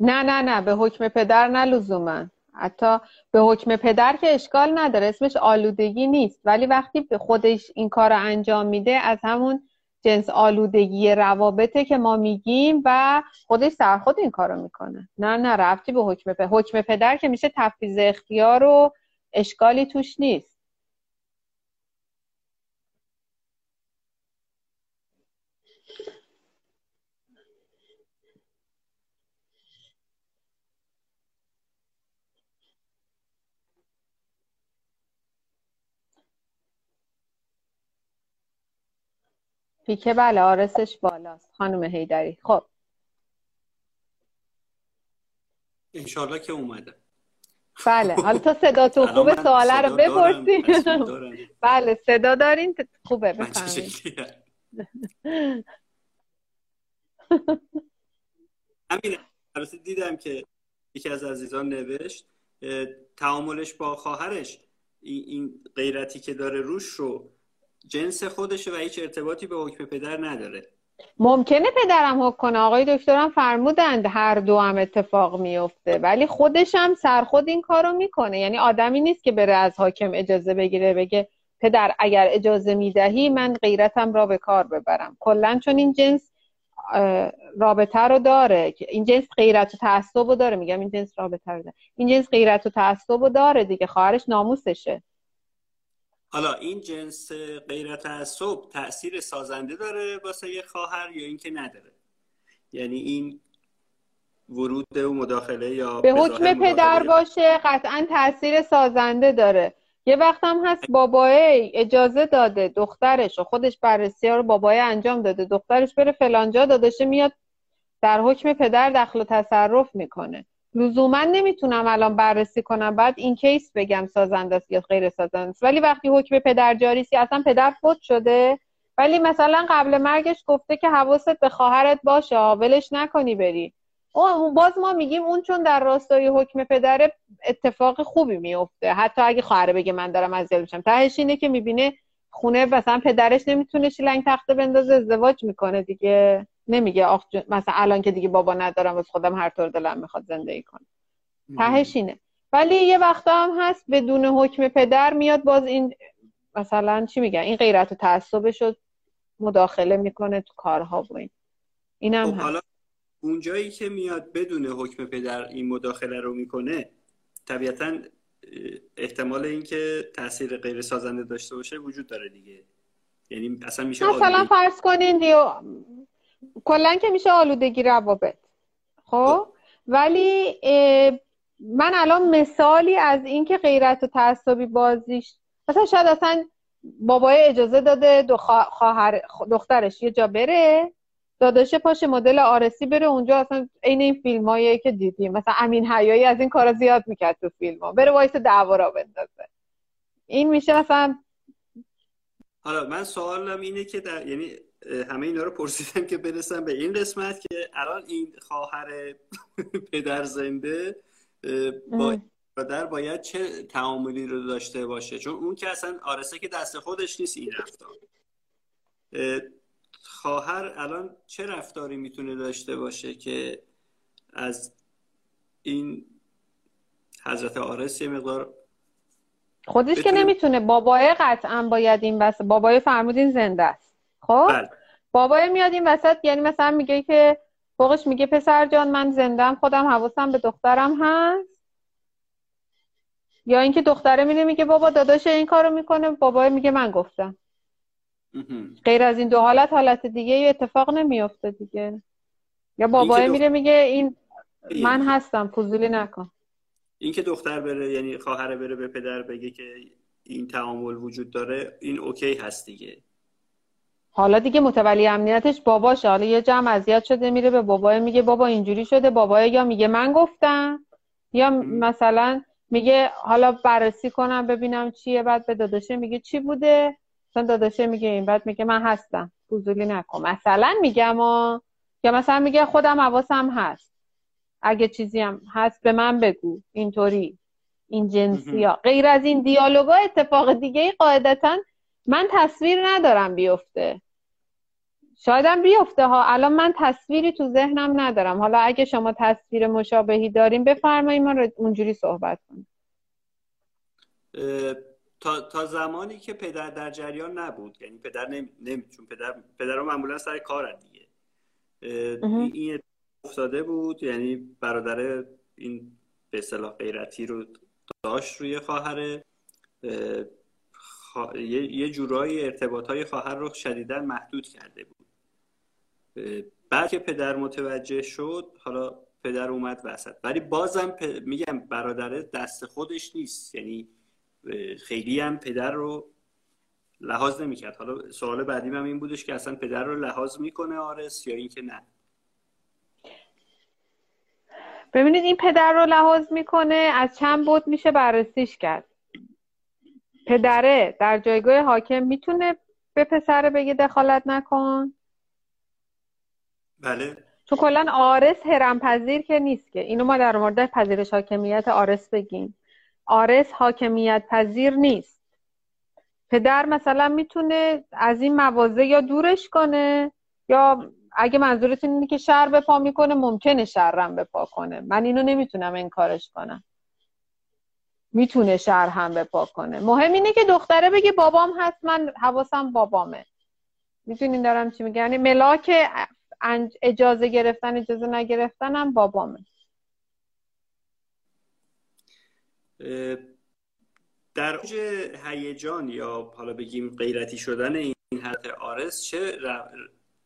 نه نه نه به حکم پدر نه لزوما حتی به حکم پدر که اشکال نداره اسمش آلودگی نیست. ولی وقتی به خودش این کار رو انجام میده از همون جنس آلودگی روابطه که ما میگیم و خودش سرخود این کارو می‌کنه. نه نه رفتی به حکم پدر. حکم پدر که میشه تفیز اختیار و اشکالی توش نیست. پیکه بله آرسش بالاست خانم هیدری خب. انشالله که اومده. بله حالا تا صداتون خوبه سواله رو بپرسیم. بله صدا دارین؟ خوبه بفهمید همین دیدم که یکی از عزیزان نوشت تعاملش با خواهرش این غیرتی که داره روش رو جنس خودشه و هیچ ارتباطی به حکم پدر نداره. ممکنه پدرم حکم کنه. آقای دکترم فرمودند هر دو هم اتفاق میفته ولی خودش هم سرخود این کارو می‌کنه. یعنی آدمی نیست که بره از حاکم اجازه بگیره بگه پدر اگر اجازه می‌دهی من غیرتم را به کار ببرم. کلا چون این جنس رابطه رو داره. این جنس غیرت و تعصب رو داره. میگم این جنس رابطه رو داره. این جنس غیرت و تعصب رو داره دیگه. خواهرش ناموسشه. حالا این جنس غیر تعصب تاثیر سازنده داره واسه یه خواهر یا اینکه نداره. یعنی این ورود و مداخله یا به حکم پدر باشه قطعا تاثیر سازنده داره. یه وقت هم هست بابای اجازه داده دخترش و خودش بررسی ها رو بابای انجام داده دخترش بره فلانجا داداشه میاد در حکم پدر دخل و تصرف می‌کنه. لزوما نمی‌تونم الان بررسی کنم. بعد این کیس بگم سازنده است یا غیر سازنده است. ولی وقتی حکم پدر جاری اصلا پدر فوت شده. ولی مثلا قبل مرگش گفته که حواست به خواهرت باشه. ولش نکنی بری. اون باز ما میگیم اون چون در راستای حکم پدر اتفاق خوبی میفته. حتی اگه خواهر بگه من دارم از میشم. تهش اینه که می‌بینه خونه مثلا پدرش نمی‌تونه شیلنگ تخته بندازه ازدواج می‌کنه دیگه. نمیگه آخ مثلا الان که دیگه بابا ندارم از خودم هر طور دلم می‌خواد زندگی کنم. تهش اینه. ولی یه وقتا هم هست بدون حکم پدر میاد باز این مثلا چی میگن؟ این غیرت و تعصبش رو مداخله می‌کنه تو کارها و این. اینم خب حالا اونجایی که میاد بدون حکم پدر این مداخله رو می‌کنه طبیعتا احتمال اینکه تاثیر غیر سازنده داشته باشه وجود داره دیگه. یعنی اصلا میشه مثلا فرض کنین کلا که میشه آلودگی روابط. خب؟ ولی من الان مثالی از اینکه غیرت و تعصبی بازیش مثلا شاید اصلا بابای اجازه داده دو خواهر دخترش یه جا بره داداشه پاش مدل آرسی بره اونجا اصلا عین این فیلم هایی که دیدیم. مثلا امین حیایی از این کارا زیاد می‌کرد تو فیلم ها بره وایس دعوا را بندازه. این میشه مثلا حالا من سوالم اینه که در... یعنی همه اینا رو پرسیدم که برسم به این قسمت که الان این خواهر پدر زنده با در باید چه تعاملی رو داشته باشه؟ چون اون که اصلا آرسه که دست خودش نیست این رفتار. خواهر الان چه رفتاری می‌تونه داشته باشه که از این حضرت آرس یه مقدار خودش که نمی‌تونه بابای قطعا باید این بس بابای فرمودین زنده است. خب بله. بابای میاد این وسط یعنی مثلا میگه که فوقش میگه پسر جان من زندم خودم حواسم به دخترم هست. یا اینکه دختره میره میگه بابا داداش این کارو می‌کنه. بابا میگه من گفتم. غیر از این دو حالت حالت دیگه اتفاق نمیافته دیگه. یا بابا میره میگه این من هستم فضولی نکن. اینکه دختر بره یعنی خواهر بره به پدر بگه که این تعامل وجود داره این اوکی هست دیگه. حالا دیگه متولی امنیتش باباشه حالا یه جمع اذیت شده میره به بابای میگه بابا اینجوری شده. بابای یا میگه من گفتم یا مثلا میگه حالا بررسی کنم ببینم چیه. بعد به داداشه میگه چی بوده؟ مثلا داداشه میگه این بعد میگه من هستم. فضولی نکن. مثلا میگم یا مثلا میگه خودم حواسم هست. اگه چیزی هم هست به من بگو. اینطوری. این جنسی ها. غیر از این دیالوگا اتفاق دیگه ای قاعدتا من تصویر ندارم بیفته. شایدم بیفته ها. الان من تصویری تو ذهنم ندارم. حالا اگه شما تصویر مشابهی داریم بفرمایید ما اونجوری صحبت کنیم تا, تا زمانی که پدر در جریان نبود یعنی پدر نمی, چون پدر پدر معمولا سر کارن دیگه. این افتاده بود یعنی برادر این به اصطلاح غیرتی رو داشت روی خواهر. یه جورایی ارتباط های خواهر رو شدیدا محدود کرده بود. بعد پدر متوجه شد حالا پدر اومد وسط. ولی بازم میگم برادر دست خودش نیست. یعنی خیلی هم پدر رو لحاظ نمی‌کرد. حالا سوال بعدی هم این بودش که اصلا پدر رو لحاظ می‌کنه آرس یا اینکه نه؟ ببینید این پدر رو لحاظ می‌کنه از چند بود میشه بررسیش کرد. پدره در جایگاه حاکم می‌تونه به پسر بگه دخالت نکن. بله. چون کلا آرس هرم پذیر که نیست که. اینو ما در مورد پذیرش حاکمیت آرس بگیم. آرس حاکمیت پذیر نیست. پدر مثلا می‌تونه از این موازه یا دورش کنه یا اگه منظورتون اینه که شر به پا می‌کنه ممکنه شرم به پا کنه. من اینو نمی‌تونم انکارش کنم. می‌تونه شر هم به پا کنه. مهم اینه که دختره بگه بابام هست من حواسم بابامه. می‌تونین دارم چی میگه یعنی ملاک اجازه گرفتن اجازه نگرفتنم بابامه. در اوج هیجان یا حالا بگیم غیرتی شدن این حد آرس چه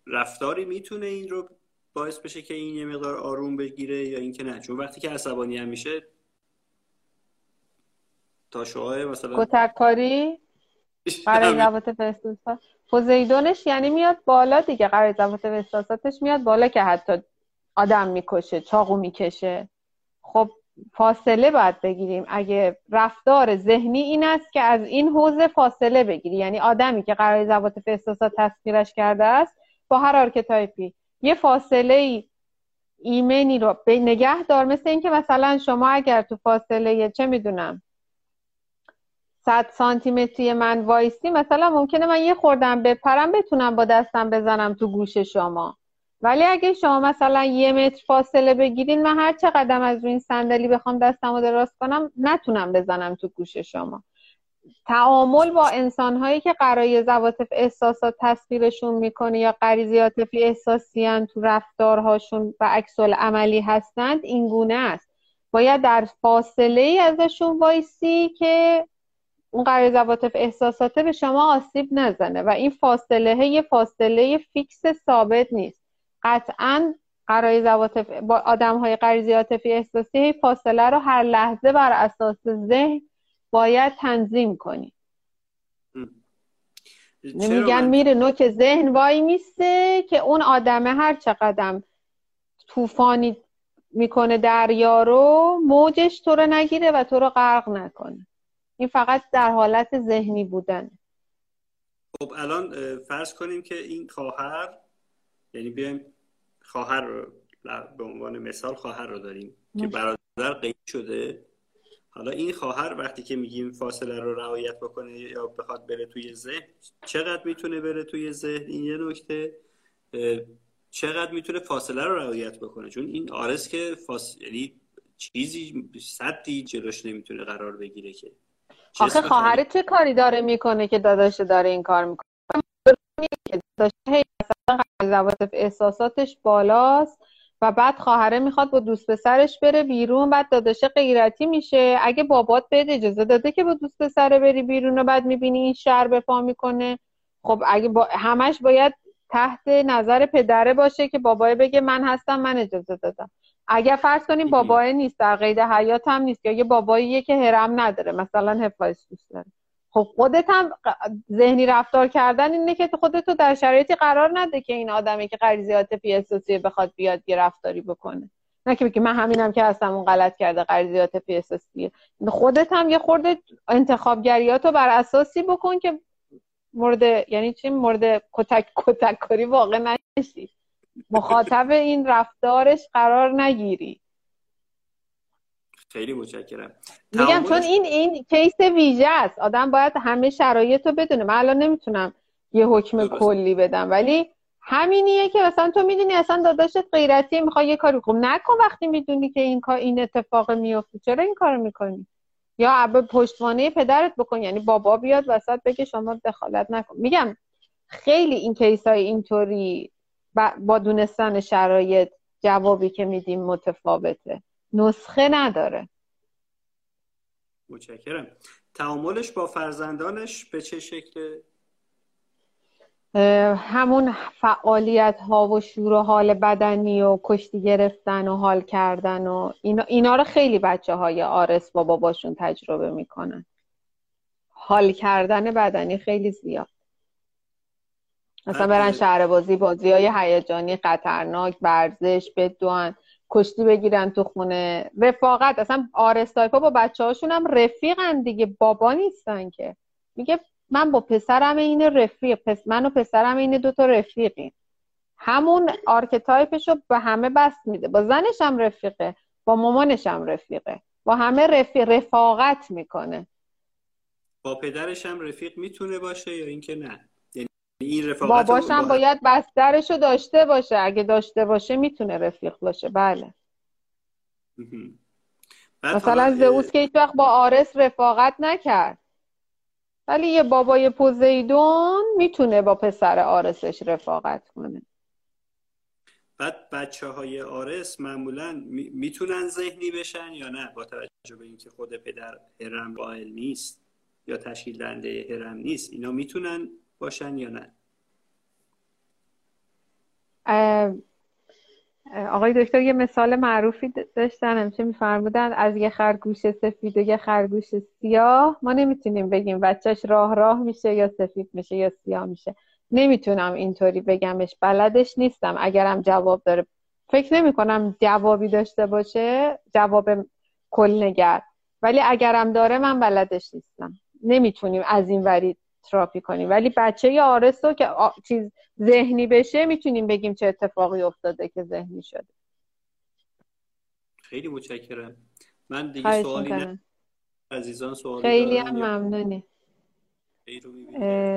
رفتاری می‌تونه این رو باعث بشه که این یه مقدار آروم بگیره یا اینکه نه؟ چون وقتی که عصبانی هم میشه تا شعای مثلا کتککاری؟ برای ضوابط و پوزیدونش یعنی میاد بالا دیگه قرار ضوابط و میاد بالا که حتی آدم می‌کشه چاقو می‌کشه. خب فاصله باید بگیریم. اگه رفتار ذهنی این است که از این حوزه فاصله بگیری. یعنی آدمی که قرار ضوابط احساسات تصویرش کرده است با هر archetype ی یه فاصله ای ایمنی رو به نگه دار مثل اینکه مثلا شما اگر تو فاصله چه می‌دونم صد سانتی من وایسی مثلا ممکنه من یه خوردم بپرم بتونم با دستم بزنم تو گوش شما. ولی اگه شما مثلا یه متر فاصله بگیرین من هر چه قدم از روی این صندلی بخوام دستم رو دراز کنم نتونم بزنم تو گوش شما. تعامل با انسان هایی که غرایز عواطف احساسات تسخیرشون می‌کنه یا غریزی عاطفی احساسی تو رفتارهاشون و عکس‌العملی هستند این گونه است. باید در فاصله ای ازشون وایسی که اون غرایز عواطف احساساته به شما آسیب نزنه و این فاصله یه فاصله fix ثابت نیست. قطعا غرایز عواطف با آدم های غریزی عاطفی احساسی فاصله رو هر لحظه بر اساس ذهن باید تنظیم کنی. نمیگن میره نوک ذهن وای میسته که اون آدمه هر چقدر طوفانی می‌کنه دریا رو موجش تو رو نگیره و تو رو غرق نکنه. این فقط در حالت ذهنی بودن. خب الان فرض کنیم که این خواهر یعنی بیایم خواهر رو به عنوان مثال خواهر رو داریم که برادر قید شده. حالا این خواهر وقتی که میگیم فاصله رو رعایت بکنه یا بخواد بره توی ذهن چقدر می‌تونه بره توی ذهن؟ این یه نکته. چقدر می‌تونه فاصله رو رعایت بکنه؟ چون این آرس که فاس... یعنی چیزی صدی جلوش نمی‌تونه قرار بگیره که. آخه خواهر چه کاری داره می‌کنه که داداش داره این کار می‌کنه؟ داداش احساساتش بالاست و بعد خواهره می‌خواد با دوست پسرش بره بیرون بعد داداشه غیرتی میشه. اگه بابات بهت اجازه داده که با دوست پسره بری بیرون و بعد می‌بینی این شر به پا می‌کنه خب اگه با... همش باید تحت نظر پدره باشه که بابای بگه من هستم من اجازه دادم. اگر فرض کنیم بابای نیست در قید حیات هم نیست یا یه باباییه که هرم نداره مثلا حفاظ دوست داره خب خودت هم ذهنی رفتار کردن اینه که خودت رو در شرایطی قرار نده که این آدمی که غریزه عاطفی احساسی بخواد بیاد یه رفتاری بکنه. نه که بگی من همینم که هستم اون غلط کرده غریزه عاطفی احساسی خودت هم یه خورده انتخابگریاتو بر اساسی بکن که مورد یعنی چی؟ مورد کتک کتک کاری واقع نشی. مخاطب این رفتارش قرار نگیری. خیلی متشکرم. میگم چون این این کیس ویژه است. آدم باید همه شرایط رو بدونه. من الان نمی‌تونم یه حکم کلی بدم ولی همینیه که مثلا تو می‌دونی اصلا داداشت غیرتی می‌خوای یه کاری خوب نکن وقتی می‌دونی که این کار این اتفاق میفته چرا این کارو می‌کنی؟ یا اب پشتوانه پدرت بکن. یعنی بابا بیاد وسط بگه شما دخالت نکن. میگم خیلی این کیس های اینطوری با دونستن شرایط جوابی که میدیم متفاوته. نسخه نداره. متشکرم. تعاملش با فرزندانش به چه شکله؟ همون فعالیت ها و شور و حال بدنی و کشتی گرفتن و حال کردن و اینا, اینا رو خیلی بچه های آرس با باباشون تجربه می‌کنن. حال کردن بدنی خیلی زیاد. مثلا برن شهر بازی بازی های هیجانی خطرناک ورزش بدوان کشتی بگیرن تو خونه. رفاقت اصلا آرستایپا با بچه هاشون هم رفیقن دیگه. بابا نیستن که. میگه من با پسرم این رفیق پس من و پسرم این دوتا رفیقیم. همون archetype ش رو به همه بسط میده. با زنش هم رفیقه با مامانش هم رفیقه. با همه رفیق رفاقت می‌کنه. با پدرش هم رفیق می‌تونه باشه یا اینکه نه؟ این باباشم باید بسترش رو داشته باشه. اگه داشته باشه می‌تونه رفیق باشه. بله. مثلا زئوس که هیچ وقت با آرس رفاقت نکرد. ولی یه بابای پوزیدون می‌تونه با پسر آرسش رفاقت کنه. بعد بچه های آرس معمولا می‌تونن ذهنی بشن یا نه؟ با توجه به اینکه خود پدر هرم قائل نیست یا تشکیل دنده هرم نیست. اینا می‌تونن باشن یا نه؟ آقای دکتر یه مثال معروفی داشتن همیشه میفرمودن از یه خرگوش سفید و یه خرگوش سیاه. ما نمی‌تونیم بگیم بچهش راه راه میشه یا سفید میشه یا سیاه میشه. نمی‌تونم اینطوری بگمش. بلدش نیستم. اگرم جواب داره. فکر نمی کنم جوابی داشته باشه. جواب کل نگر. ولی اگرم داره من بلدش نیستم. نمی‌تونیم از این ورید تراپی کنیم. ولی بچه یا آرستو که چیز ذهنی بشه می‌تونیم بگیم چه اتفاقی افتاده که ذهنی شده. خیلی متشکرم. من دیگه سوالی نه. عزیزان سوالی خیلی هم ممنونی.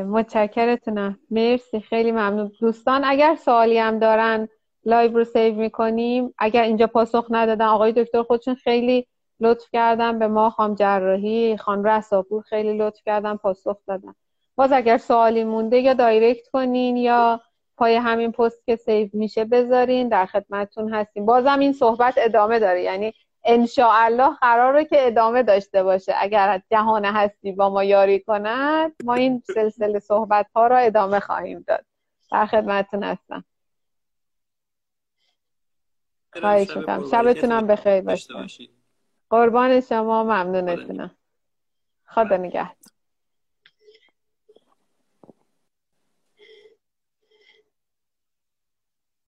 متشکرتونم. مرسی. خیلی ممنون. دوستان اگر سوالی هم دارن live رو save می‌کنیم. اگر اینجا پاسخ ندادن آقای دکتر خودشون خیلی لطف کردن. به ما خام جراحی خان رساپور خیلی لطف کردن پاسخ دادن. باز اگر سوالی مونده یا direct کنین یا پای همین پست که save میشه بذارین در خدمتتون هستیم. بازم این صحبت ادامه داره. ان‌شاءالله قراره که ادامه داشته باشه. اگر جهان هستی با ما یاری کند ما این سلسله صحبت ها را ادامه خواهیم داد. در خدمتتون هستم. خواهش می‌کنم. شبتونم بخیر. باشه قربان شما ممنونتونم. خدا نگهدار.